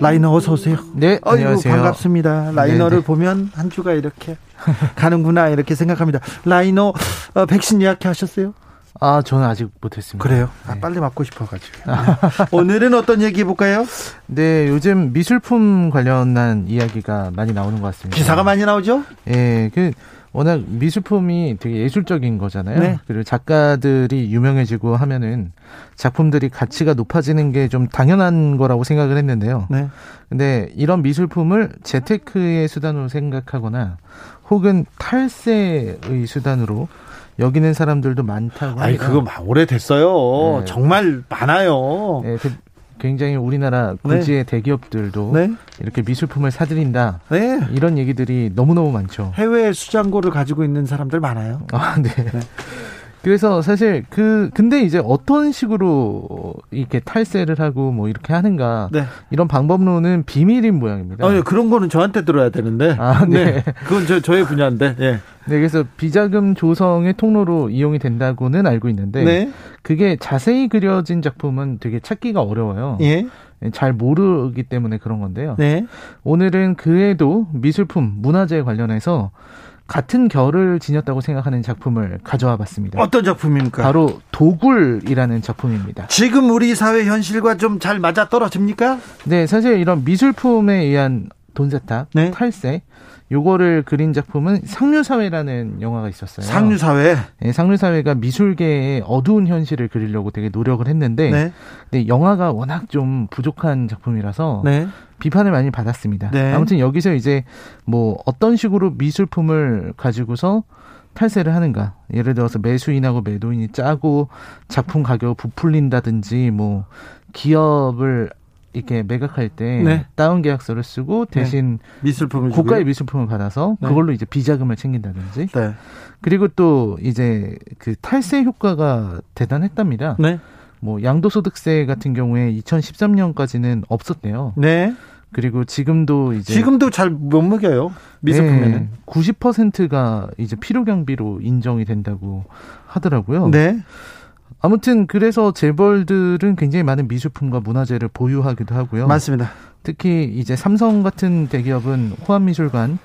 라이너 어서 오세요. 네, 어이구, 안녕하세요. 반갑습니다. 라이너를 네네. 네. 보면 한 주가 이렇게 가는구나 이렇게 생각합니다. 라이너 어, 백신 예약하셨어요? 아, 저는 아직 못했습니다. 그래요? 아, 네. 빨리 맞고 싶어가지고. 오늘은 어떤 얘기 해볼까요? 네, 요즘 미술품 관련한 이야기가 많이 나오는 것 같습니다. 기사가 많이 나오죠? 예, 그 워낙 미술품이 되게 예술적인 거잖아요. 네. 그리고 작가들이 유명해지고 하면은 작품들이 가치가 높아지는 게 좀 당연한 거라고 생각을 했는데요. 네. 근데 이런 미술품을 재테크의 수단으로 생각하거나 혹은 탈세의 수단으로 여기는 사람들도 많다고 아니 그거 오래 됐어요. 네. 정말 많아요. 네, 그 굉장히 우리나라 굴지의 네. 대기업들도 네. 이렇게 미술품을 사들인다. 네. 이런 얘기들이 너무너무 많죠. 해외 수장고를 가지고 있는 사람들 많아요. 아, 네. 네. 그래서 사실 그 근데 이제 어떤 식으로 이렇게 탈세를 하고 뭐 이렇게 하는가 네. 이런 방법론은 비밀인 모양입니다. 아, 그런 거는 저한테 들어야 되는데. 아, 네. 네. 그건 저 저의 분야인데. 예. 네, 그래서 비자금 조성의 통로로 이용이 된다고는 알고 있는데 네. 그게 자세히 그려진 작품은 되게 찾기가 어려워요. 예. 잘 모르기 때문에 그런 건데요. 네. 오늘은 그에도 미술품, 문화재 관련해서 같은 결을 지녔다고 생각하는 작품을 가져와 봤습니다. 어떤 작품입니까? 바로 도굴이라는 작품입니다. 지금 우리 사회 현실과 좀 잘 맞아 떨어집니까? 네, 사실 이런 미술품에 의한 돈 세탁, 네? 탈세, 요거를 그린 작품은 상류사회라는 영화가 있었어요. 상류사회? 네, 상류사회가 미술계의 어두운 현실을 그리려고 되게 노력을 했는데, 네. 근데 영화가 워낙 좀 부족한 작품이라서, 네. 비판을 많이 받았습니다. 네. 아무튼 여기서 이제 뭐 어떤 식으로 미술품을 가지고서 탈세를 하는가. 예를 들어서 매수인하고 매도인이 짜고 작품 가격을 부풀린다든지 뭐 기업을 이렇게 매각할 때 네. 다운 계약서를 쓰고 네. 대신 네. 미술품을 고가의 주고요? 미술품을 받아서 네. 그걸로 이제 비자금을 챙긴다든지 네. 그리고 또 이제 그 탈세 효과가 대단했답니다. 네. 뭐 양도소득세 같은 경우에 2013년까지는 없었대요. 네. 그리고 지금도 이제 지금도 잘 못 먹여요 미술품에는 네, 90%가 이제 필요 경비로 인정이 된다고 하더라고요. 네. 아무튼 그래서 재벌들은 굉장히 많은 미술품과 문화재를 보유하기도 하고요. 맞습니다. 특히 이제 삼성 같은 대기업은 호암미술관,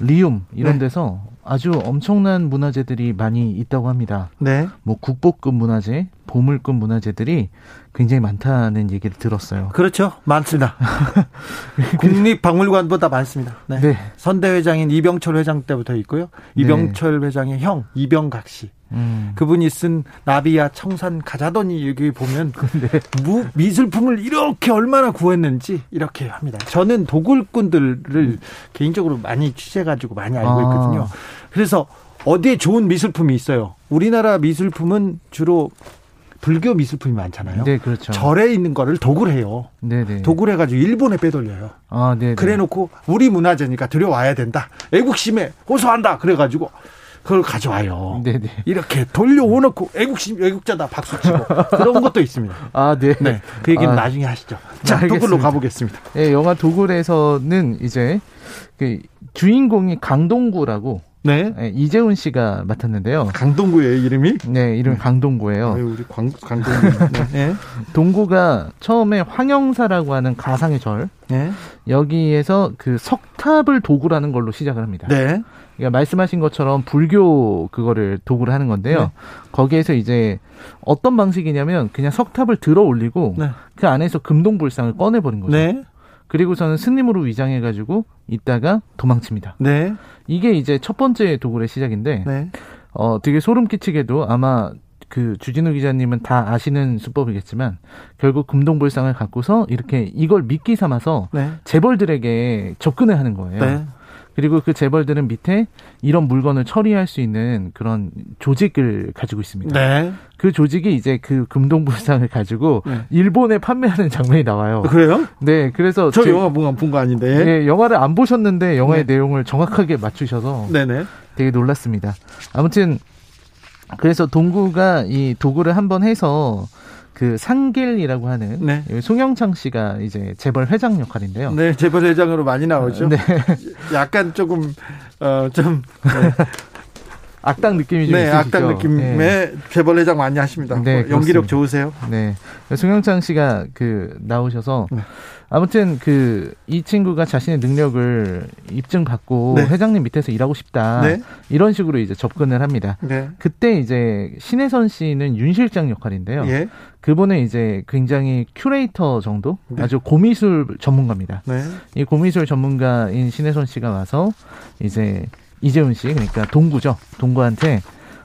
리움 이런 네. 데서 아주 엄청난 문화재들이 많이 있다고 합니다. 네. 뭐 국보급 문화재, 보물급 문화재들이 굉장히 많다는 얘기를 들었어요. 그렇죠. 많습니다. 국립박물관보다 많습니다. 네. 네. 선대 회장인 이병철 회장 때부터 있고요. 이병철 네. 회장의 형 이병각 씨. 음. 그분이 쓴 나비야 청산 가자더니 여기 보면 네. 무, 미술품을 이렇게 얼마나 구했는지 이렇게 합니다. 저는 도굴꾼들을 음. 개인적으로 많이 취재해가지고 많이 알고 아. 있거든요. 아. 그래서 어디에 좋은 미술품이 있어요. 우리나라 미술품은 주로 불교 미술품이 많잖아요. 네, 그렇죠. 절에 있는 거를 도굴해요. 네, 네. 도굴해가지고 일본에 빼돌려요. 아, 네. 네. 그래놓고 우리 문화재니까 들여와야 된다. 애국심에 호소한다. 그래가지고 그걸 가져와요. 네네. 네. 이렇게 돌려오놓고 애국심 애국자다 박수치고 그런 것도 있습니다. 아, 네. 네. 그 얘기는 아, 나중에 하시죠. 자, 네, 도굴로 가보겠습니다. 예, 영화 도굴에서는 이제 그 주인공이 강동구라고 네. 네. 이재훈 씨가 맡았는데요. 강동구예요, 이름이? 네, 이름이 네. 강동구예요. 아유, 우리 광, 강동구. 네. 네. 동구가 처음에 황영사라고 하는 가상의 절. 네. 여기에서 그 석탑을 도구라는 걸로 시작을 합니다. 네. 그러니까 말씀하신 것처럼 불교 그거를 도구를 하는 건데요. 네. 거기에서 이제 어떤 방식이냐면 그냥 석탑을 들어 올리고 네. 그 안에서 금동불상을 꺼내 버린 거죠. 네. 그리고서는 스님으로 위장해 가지고 있다가 도망칩니다. 네. 이게 이제 첫 번째 도굴의 시작인데, 네. 어, 되게 소름 끼치게도 아마 그 주진우 기자님은 다 아시는 수법이겠지만 결국 금동불상을 갖고서 이렇게 이걸 미끼 삼아서 네. 재벌들에게 접근을 하는 거예요. 네. 그리고 그 재벌들은 밑에 이런 물건을 처리할 수 있는 그런 조직을 가지고 있습니다. 네. 그 조직이 이제 그 금동불상을 가지고 네. 일본에 판매하는 장면이 나와요. 그래요? 네, 그래서 저 영화 본거 아닌데. 네, 영화를 안 보셨는데 영화의 네. 내용을 정확하게 맞추셔서 네네. 되게 놀랐습니다. 아무튼 그래서 동구가 이 도구를 한번 해서 그 상길이라고 하는 네. 송영창 씨가 이제 재벌 회장 역할인데요. 네, 재벌 회장으로 많이 나오죠. 네. 약간 조금 어좀 네. 악당 느낌이 좀 네, 있으시죠? 악당 느낌의 네. 재벌 회장 많이 하십니다. 네, 연기력 그렇습니다. 좋으세요? 네. 송영창 씨가 그 나오셔서 네. 아무튼 그 이 친구가 자신의 능력을 입증받고 네. 회장님 밑에서 일하고 싶다 네. 이런 식으로 이제 접근을 합니다. 네. 그때 이제 신혜선 씨는 윤 실장 역할인데요. 예. 그분은 이제 굉장히 큐레이터 정도 네. 아주 고미술 전문가입니다. 네. 이 고미술 전문가인 신혜선 씨가 와서 이제 이재훈 씨 그러니까 동구죠. 동구한테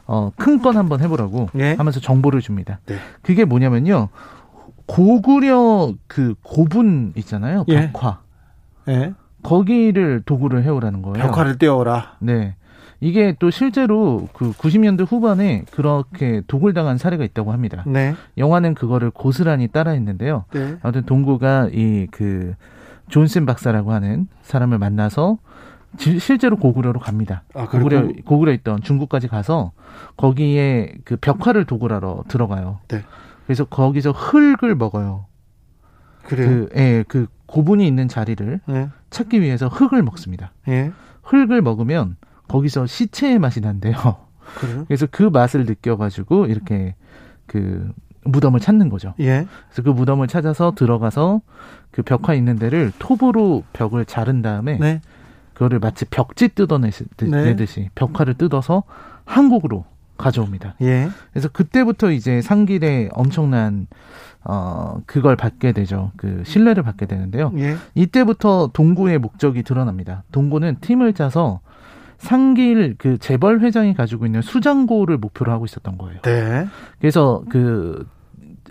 어, 큰 건 한번 해보라고 예? 하면서 정보를 줍니다. 네. 그게 뭐냐면요. 고구려 그 고분 있잖아요. 예. 벽화. 예. 거기를 도굴을 해오라는 거예요. 벽화를 떼어라. 네. 이게 또 실제로 그 90년대 후반에 그렇게 도굴당한 사례가 있다고 합니다. 네. 영화는 그거를 고스란히 따라했는데요. 네. 아무튼 동구가 이 그 존슨 박사라고 하는 사람을 만나서 지, 실제로 고구려로 갑니다. 아, 고구려 고구려 있던 중국까지 가서 거기에 그 벽화를 도굴하러 들어가요. 네. 그래서 거기서 흙을 먹어요. 그래요? 그, 예, 그 고분이 있는 자리를 네. 찾기 위해서 흙을 먹습니다. 예. 흙을 먹으면 거기서 시체의 맛이 난대요. 그래요? 그래서 그 맛을 느껴가지고 이렇게 그 무덤을 찾는 거죠. 예. 그래서 그 무덤을 찾아서 들어가서 그 벽화 있는 데를 톱으로 벽을 자른 다음에 네. 그거를 마치 벽지 뜯어내듯이 네. 벽화를 뜯어서 한국으로 가져옵니다. 예. 그래서 그때부터 이제 상길에 엄청난 어 그걸 받게 되죠. 그 신뢰를 받게 되는데요. 예. 이때부터 동구의 목적이 드러납니다. 동구는 팀을 짜서 상길 그 재벌 회장이 가지고 있는 수장고를 목표로 하고 있었던 거예요. 네. 그래서 그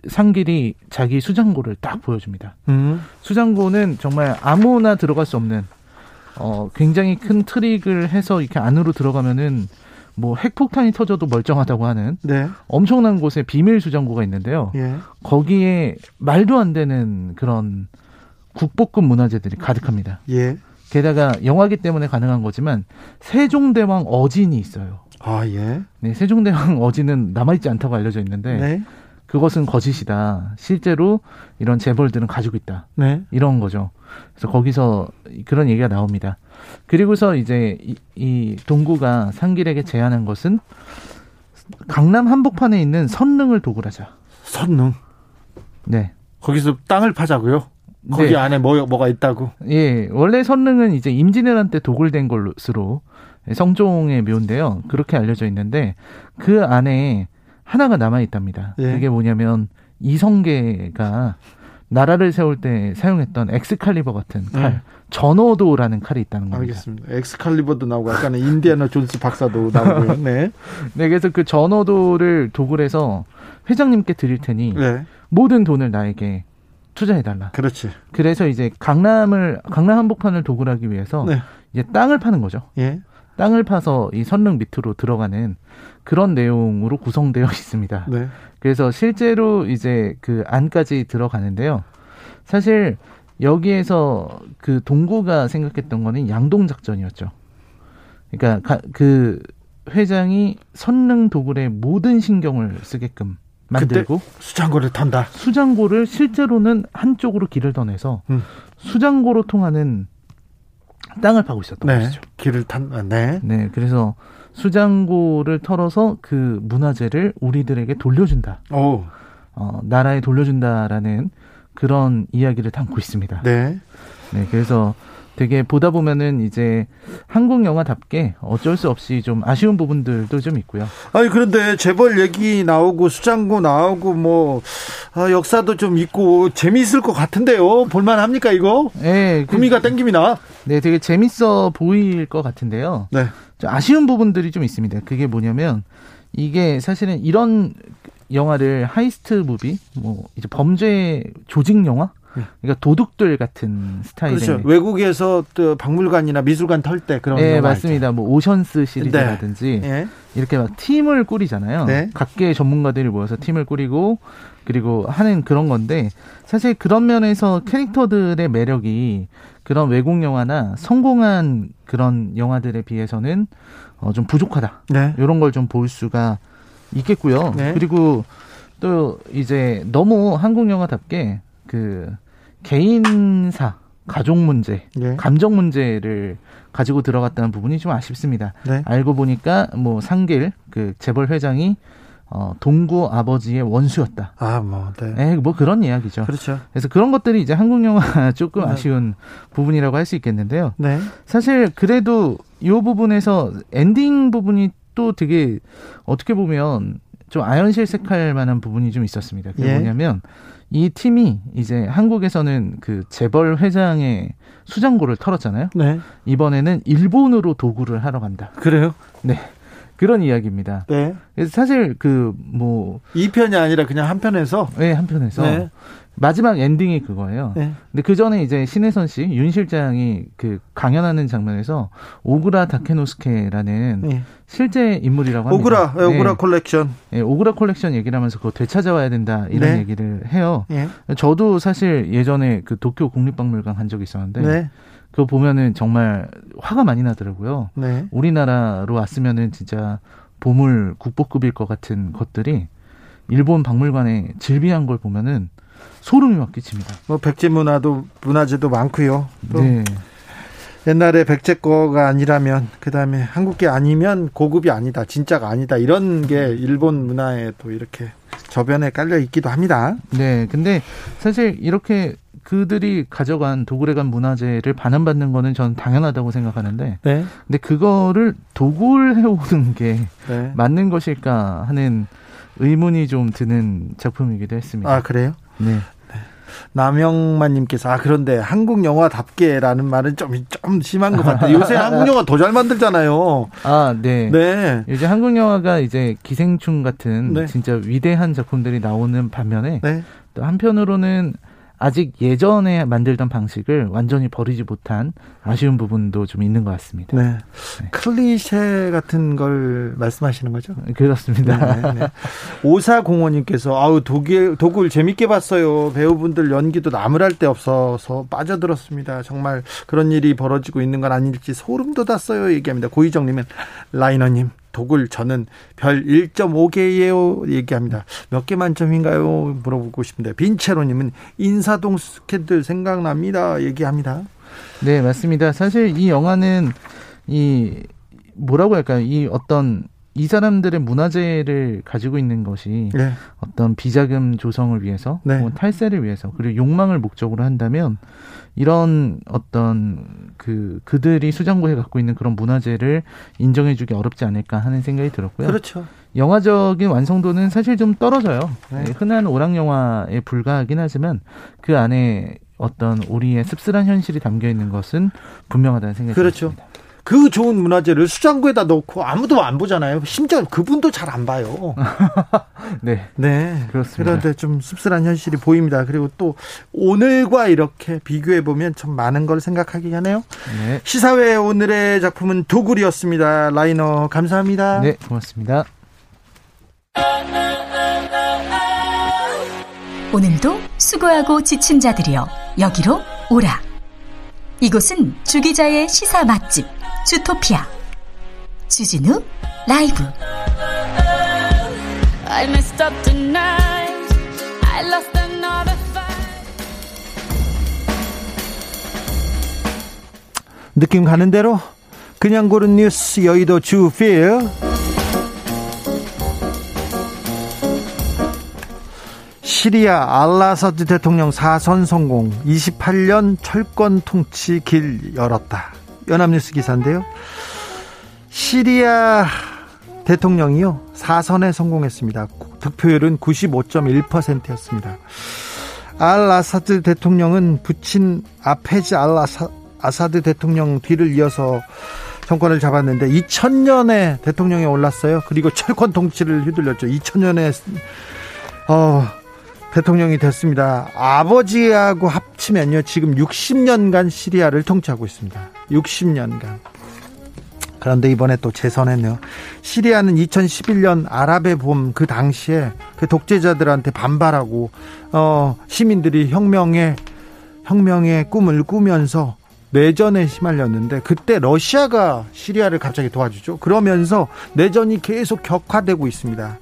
상길이 자기 수장고를 딱 보여줍니다. 음. 수장고는 정말 아무나 들어갈 수 없는 어 굉장히 큰 트릭을 해서 이렇게 안으로 들어가면은 뭐 핵폭탄이 터져도 멀쩡하다고 하는 네. 엄청난 곳에 비밀 수장고가 있는데요. 예. 거기에 말도 안 되는 그런 국보급 문화재들이 가득합니다. 예. 게다가 영화기 때문에 가능한 거지만 세종대왕 어진이 있어요. 아 예. 네, 세종대왕 어진은 남아 있지 않다고 알려져 있는데 네. 그것은 거짓이다. 실제로 이런 재벌들은 가지고 있다. 네. 이런 거죠. 그래서 거기서 그런 얘기가 나옵니다. 그리고서 이제 이, 이 동구가 상길에게 제안한 것은 강남 한복판에 있는 선릉을 도굴하자. 선릉. 네. 거기서 땅을 파자고요. 거기 네. 안에 뭐 뭐가 있다고? 예, 원래 선릉은 이제 임진왜란 때 도굴된 것으로 성종의 묘인데요. 그렇게 알려져 있는데 그 안에 하나가 남아 있답니다. 예. 그게 뭐냐면 이성계가 나라를 세울 때 사용했던 엑스칼리버 같은 칼, 네. 전어도라는 칼이 있다는 겁니다. 알겠습니다. 엑스칼리버도 나오고 약간 인디아나 존스 박사도 나오고요. 네. 네, 그래서 그 전어도를 도굴해서 회장님께 드릴 테니 네. 모든 돈을 나에게 투자해달라. 그렇지. 그래서 이제 강남을 강남 한복판을 도굴하기 위해서 네. 이제 땅을 파는 거죠. 예. 땅을 파서 이 선릉 밑으로 들어가는 그런 내용으로 구성되어 있습니다. 네. 그래서 실제로 이제 그 안까지 들어가는데요. 사실 여기에서 그 동구가 생각했던 거는 양동 작전이었죠. 그러니까 그 회장이 선릉 도굴에 모든 신경을 쓰게끔 만들고 수장고를 탄다. 수장고를 실제로는 한쪽으로 길을 더 내서 음. 수장고로 통하는 땅을 파고 있었던 네, 것이죠. 길을 탄, 아, 네. 네, 그래서 수장고를 털어서 그 문화재를 우리들에게 돌려준다. 오. 어, 나라에 돌려준다라는 그런 이야기를 담고 있습니다. 네. 네, 그래서 되게 보다 보면은 이제 한국 영화답게 어쩔 수 없이 좀 아쉬운 부분들도 좀 있고요. 아니 그런데 재벌 얘기 나오고 수장고 나오고 뭐 아, 역사도 좀 있고 재미있을 것 같은데요. 볼만합니까 이거? 네, 구미가 그, 땡깁니다. 네, 되게 재밌어 보일 것 같은데요. 네. 좀 아쉬운 부분들이 좀 있습니다. 그게 뭐냐면 이게 사실은 이런 영화를 heist movie, 뭐 이제 범죄 조직 영화 그러니까 도둑들 같은 스타일의 그렇죠. 외국에서 또 박물관이나 미술관 털 때 그런 네 맞습니다. 알죠. 뭐 오션스 시리즈라든지 네. 네. 이렇게 막 팀을 꾸리잖아요. 네. 각계의 전문가들이 모여서 팀을 꾸리고 그리고 하는 그런 건데 사실 그런 면에서 캐릭터들의 매력이 그런 외국 영화나 성공한 그런 영화들에 비해서는 어, 좀 부족하다. 네. 이런 걸 좀 볼 수가 있겠고요. 네. 그리고 또 이제 너무 한국 영화답게 그 개인사, 가족 문제, 네. 감정 문제를 가지고 들어갔다는 부분이 좀 아쉽습니다. 네. 알고 보니까 뭐 상길 그 재벌 회장이 어, 동구 아버지의 원수였다. 아, 뭐, 네. 네. 뭐 그런 이야기죠. 그렇죠. 그래서 그런 것들이 이제 한국 영화 조금 네. 아쉬운 부분이라고 할 수 있겠는데요. 네. 사실 그래도 이 부분에서 엔딩 부분이 또 되게 어떻게 보면 좀 아연실색할 만한 부분이 좀 있었습니다. 그게 예. 뭐냐면 이 팀이 이제 한국에서는 그 재벌 회장의 수장고를 털었잖아요. 네. 이번에는 일본으로 도굴을 하러 간다. 그래요? 네. 그런 이야기입니다. 네. 그래서 사실 그뭐 2편이 아니라 그냥 한 편에서 네, 한 편에서 네. 마지막 엔딩이 그거예요. 네. 근데 그 전에 이제 신혜선 씨, 윤 실장이 그 강연하는 장면에서 오구라 다케노스케라는 네. 실제 인물이라고 합니다. 오구라, 네. 오구라 콜렉션. 네, 오구라 콜렉션 얘기를 하면서 그거 되찾아와야 된다 이런 네. 얘기를 해요. 네. 저도 사실 예전에 그 도쿄 국립박물관 간 적이 있었는데 네. 그거 보면은 정말 화가 많이 나더라고요. 네. 우리나라로 왔으면은 진짜 보물 국보급일 것 같은 것들이 일본 박물관에 질비한 걸 보면은 소름이 막 끼칩니다. 뭐 백제 문화도 문화재도 많고요. 네. 옛날에 백제 거가 아니라면 그다음에 한국 게 아니면 고급이 아니다, 진짜가 아니다 이런 게 일본 문화에 또 이렇게 저변에 깔려 있기도 합니다. 네, 근데 사실 이렇게 그들이 가져간 도굴에 간 문화재를 반환받는 거는 저는 당연하다고 생각하는데, 네. 근데 그거를 도굴해 오는 게 네. 맞는 것일까 하는 의문이 좀 드는 작품이기도 했습니다. 아 그래요? 네. 남영만님께서 아 그런데 한국 영화답게라는 말은 좀 좀 심한 것 같아요. 요새 한국 영화 더 잘 만들잖아요. 아 네. 네. 요즘 한국 영화가 이제 기생충 같은 네. 진짜 위대한 작품들이 나오는 반면에 네. 또 한편으로는 아직 예전에 만들던 방식을 완전히 버리지 못한 아쉬운 부분도 좀 있는 것 같습니다. 네. 네. 클리셰 같은 걸 말씀하시는 거죠? 그렇습니다. 네, 네. 오사공원님께서 아우 독일 독을 재밌게 봤어요. 배우분들 연기도 나무랄 데 없어서 빠져들었습니다. 정말 그런 일이 벌어지고 있는 건 아닐지 소름 돋았어요. 얘기합니다. 고희정님은 라이너님 독을 저는 별 1.5개예요 얘기합니다. 몇 개 만점인가요? 물어보고 싶은데 빈체로님은 인사동 스캔들 생각납니다 얘기합니다. 네 맞습니다. 사실 이 영화는 이 뭐라고 할까요? 이 어떤 이 사람들의 문화재를 가지고 있는 것이 네. 어떤 비자금 조성을 위해서, 네. 뭐 탈세를 위해서, 그리고 욕망을 목적으로 한다면 이런 어떤 그 그들이 수장고에 갖고 있는 그런 문화재를 인정해주기 어렵지 않을까 하는 생각이 들었고요. 그렇죠. 영화적인 완성도는 사실 좀 떨어져요. 네. 흔한 오락 영화에 불과하긴 하지만 그 안에 어떤 우리의 씁쓸한 현실이 담겨 있는 것은 분명하다는 생각이 그렇죠. 듭니다. 그 좋은 문화재를 수장고에다 넣고 아무도 안 보잖아요. 심지어 그분도 잘 안 봐요. 네. 네. 그렇습니다. 그런데 좀 씁쓸한 현실이 보입니다. 그리고 또 오늘과 이렇게 비교해 보면 참 많은 걸 생각하게 하네요. 네. 시사회 오늘의 작품은 도굴이었습니다. 라이너 감사합니다. 네, 고맙습니다. 오늘도 수고하고 지친 자들이여 여기로 오라. 이곳은 주기자의 시사 맛집. 주토피아. 주진우 라이브. 느낌 가는 대로 그냥 고른 뉴스 여의도 주필. 시리아 알라사드 대통령 사선 성공. 28년 철권 통치 길 열었다 연합뉴스 기사인데요 시리아 대통령이요 사선에 성공했습니다 득표율은 95.1%였습니다 알 아사드 대통령은 부친 아페즈 알 아사드 대통령 뒤를 이어서 정권을 잡았는데 2000년에 대통령에 올랐어요. 그리고 철권 통치를 휘둘렸죠. 2000년에 어, 대통령이 됐습니다. 아버지하고 합치면요. 지금 60년간 시리아를 통치하고 있습니다. 60년간. 그런데 이번에 또 재선했네요. 시리아는 2011년 아랍의 봄 그 당시에 그 독재자들한테 반발하고 어 시민들이 혁명의 혁명의 꿈을 꾸면서 내전에 휘말렸는데 그때 러시아가 시리아를 갑자기 도와주죠. 그러면서 내전이 계속 격화되고 있습니다.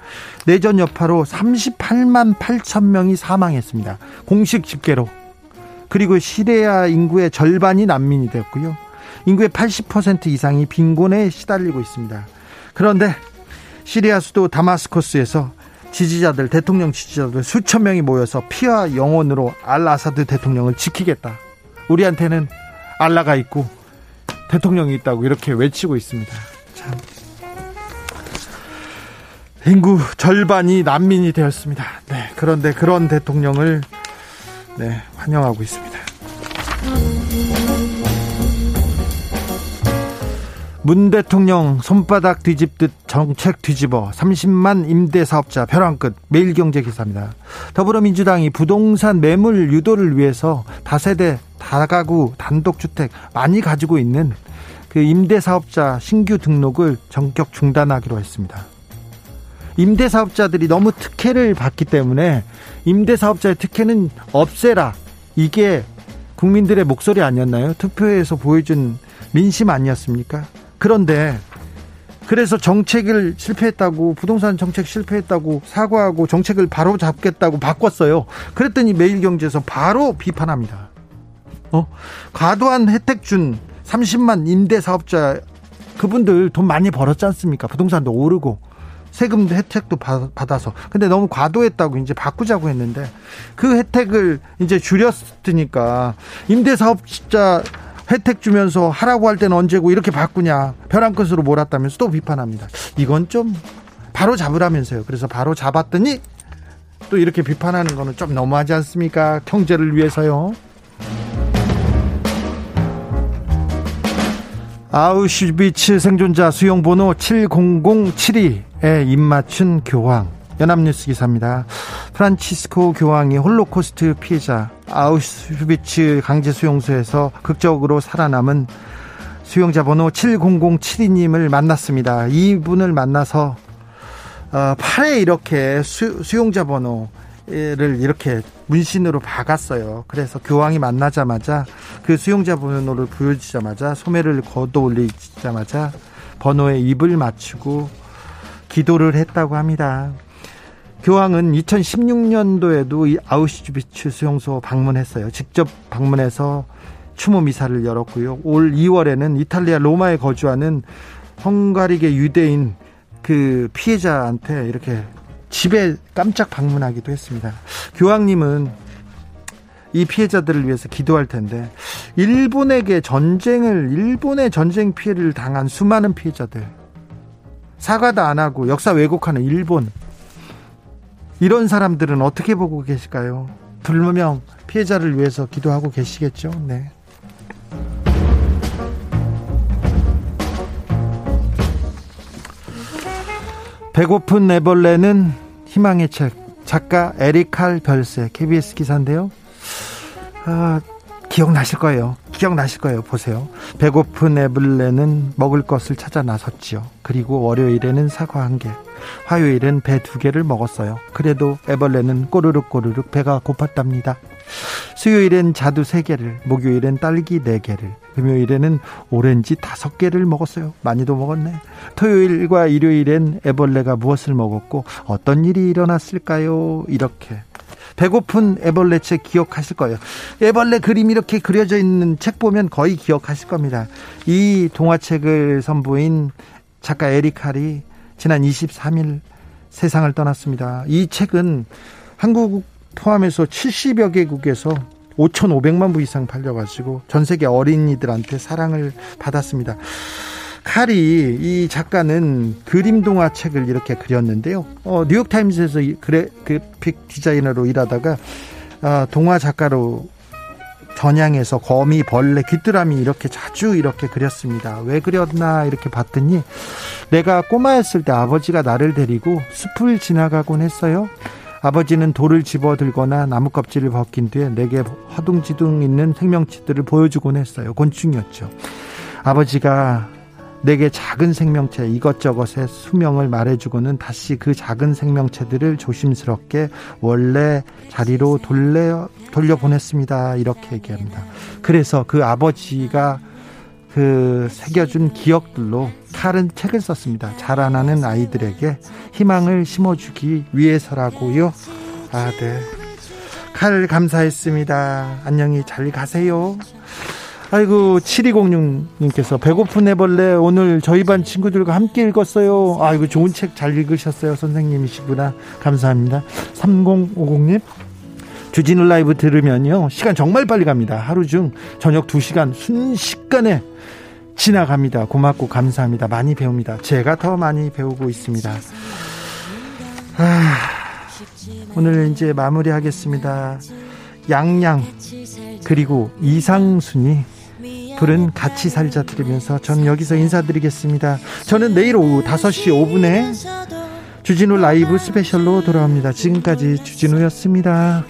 내전 여파로 38만 8천 명이 사망했습니다. 공식 집계로. 그리고 시리아 인구의 절반이 난민이 되었고요. 인구의 80% 이상이 빈곤에 시달리고 있습니다. 그런데 시리아 수도 다마스커스에서 지지자들, 대통령 지지자들 수천 명이 모여서 피와 영혼으로 알 아사드 대통령을 지키겠다. 우리한테는 알라가 있고 대통령이 있다고 이렇게 외치고 있습니다. 참. 인구 절반이 난민이 되었습니다. 네, 그런데 그런 대통령을 네, 환영하고 있습니다. 문 대통령 손바닥 뒤집듯 정책 뒤집어 30만 임대 사업자 벼랑 끝 매일경제 기사입니다. 더불어민주당이 부동산 매물 유도를 위해서 다세대 다가구 단독주택 많이 가지고 있는 그 임대 사업자 신규 등록을 전격 중단하기로 했습니다. 임대 사업자들이 너무 특혜를 받기 때문에 임대 사업자의 특혜는 없애라. 이게 국민들의 목소리 아니었나요? 투표에서 보여준 민심 아니었습니까? 그런데 그래서 정책을 실패했다고 부동산 정책 실패했다고 사과하고 정책을 바로 잡겠다고 바꿨어요. 그랬더니 매일경제에서 바로 비판합니다. 어? 과도한 혜택 준 30만 임대 사업자 그분들 돈 많이 벌었지 않습니까? 부동산도 오르고 세금 혜택도 받아서 근데 너무 과도했다고 이제 바꾸자고 했는데 그 혜택을 이제 줄였으니까 임대 사업자 혜택 주면서 하라고 할 때는 언제고 이렇게 바꾸냐 벼랑 끝으로 몰았다면서 또 비판합니다. 이건 좀 바로 잡으라면서요. 그래서 바로 잡았더니 또 이렇게 비판하는 거는 좀 너무하지 않습니까? 경제를 위해서요. 아우슈비츠 생존자 수용번호 7007에 입맞춘 교황 연합뉴스 기사입니다. 프란치스코 교황이 홀로코스트 피해자 아우슈비츠 강제 수용소에서 극적으로 살아남은 수용자 번호 7007님을 만났습니다. 이분을 만나서 어, 팔에 이렇게 수, 수용자 번호를 이렇게 문신으로 박았어요. 그래서 교황이 만나자마자 그 수용자 번호를 보여주자마자 소매를 걷어 올리자마자 번호에 입을 맞추고 기도를 했다고 합니다. 교황은 2016년도에도 이 아우슈비츠 수용소 방문했어요. 직접 방문해서 추모 미사를 열었고요. 올 2월에는 이탈리아 로마에 거주하는 헝가리계 유대인 그 피해자한테 이렇게 집에 깜짝 방문하기도 했습니다. 교황님은 이 피해자들을 위해서 기도할 텐데 일본에게 전쟁을 일본의 전쟁 피해를 당한 수많은 피해자들 사과도 안 하고 역사 왜곡하는 일본 이런 사람들은 어떻게 보고 계실까요? 불명 피해자를 위해서 기도하고 계시겠죠? 네. 배고픈 애벌레는 희망의 책 작가 에리칼 별세 KBS 기사인데요. 아, 기억나실 거예요. 기억나실 거예요. 보세요. 배고픈 애벌레는 먹을 것을 찾아 나섰지요. 그리고 월요일에는 사과 한 개, 화요일엔 배 두 개를 먹었어요. 그래도 애벌레는 꼬르륵 꼬르륵 배가 고팠답니다. 수요일엔 자두 3개를, 목요일엔 딸기 4개를, 금요일에는 오렌지 5개를 먹었어요. 많이도 먹었네. 토요일과 일요일엔 애벌레가 무엇을 먹었고 어떤 일이 일어났을까요? 이렇게 배고픈 애벌레 책 기억하실 거예요. 애벌레 그림 이렇게 그려져 있는 책 보면 거의 기억하실 겁니다. 이 동화책을 선보인 작가 에리칼이 지난 23일 세상을 떠났습니다. 이 책은 한국 포함해서 70여 개국에서 5,500만 부 이상 팔려가지고 전 세계 어린이들한테 사랑을 받았습니다. 칼이 이 작가는 그림 동화 책을 이렇게 그렸는데요. 어, 뉴욕 타임즈에서 그래 그픽 디자이너로 일하다가 어, 동화 작가로 전향해서 거미, 벌레, 귀뚜라미 이렇게 자주 이렇게 그렸습니다. 왜 그렸나 이렇게 봤더니 내가 꼬마였을 때 아버지가 나를 데리고 숲을 지나가곤 했어요. 아버지는 돌을 집어 들거나 나무 껍질을 벗긴 뒤에 내게 화둥지둥 있는 생명체들을 보여주곤 했어요. 곤충이었죠. 아버지가 내게 작은 생명체 이것저것의 수명을 말해주고는 다시 그 작은 생명체들을 조심스럽게 원래 자리로 돌려 돌려보냈습니다. 이렇게 얘기합니다. 그래서 그 아버지가 그 새겨준 기억들로 칼은 책을 썼습니다. 자라나는 아이들에게 희망을 심어주기 위해서라고요. 아, 네. 칼 감사했습니다. 안녕히 잘 가세요. 아이고 7206님께서 배고픈 애벌레 오늘 저희 반 친구들과 함께 읽었어요. 아이고 좋은 책 잘 읽으셨어요. 선생님이시구나. 감사합니다. 3050님 주진우 라이브 들으면요. 시간 정말 빨리 갑니다. 하루 중 저녁 2시간 순식간에 지나갑니다. 고맙고 감사합니다. 많이 배웁니다. 제가 더 많이 배우고 있습니다. 아, 오늘 이제 마무리하겠습니다. 양양 그리고 이상순이 부른 같이 살자 들으면서 전 여기서 인사드리겠습니다. 저는 내일 오후 5시 5분에 주진우 라이브 스페셜로 돌아옵니다. 지금까지 주진우였습니다.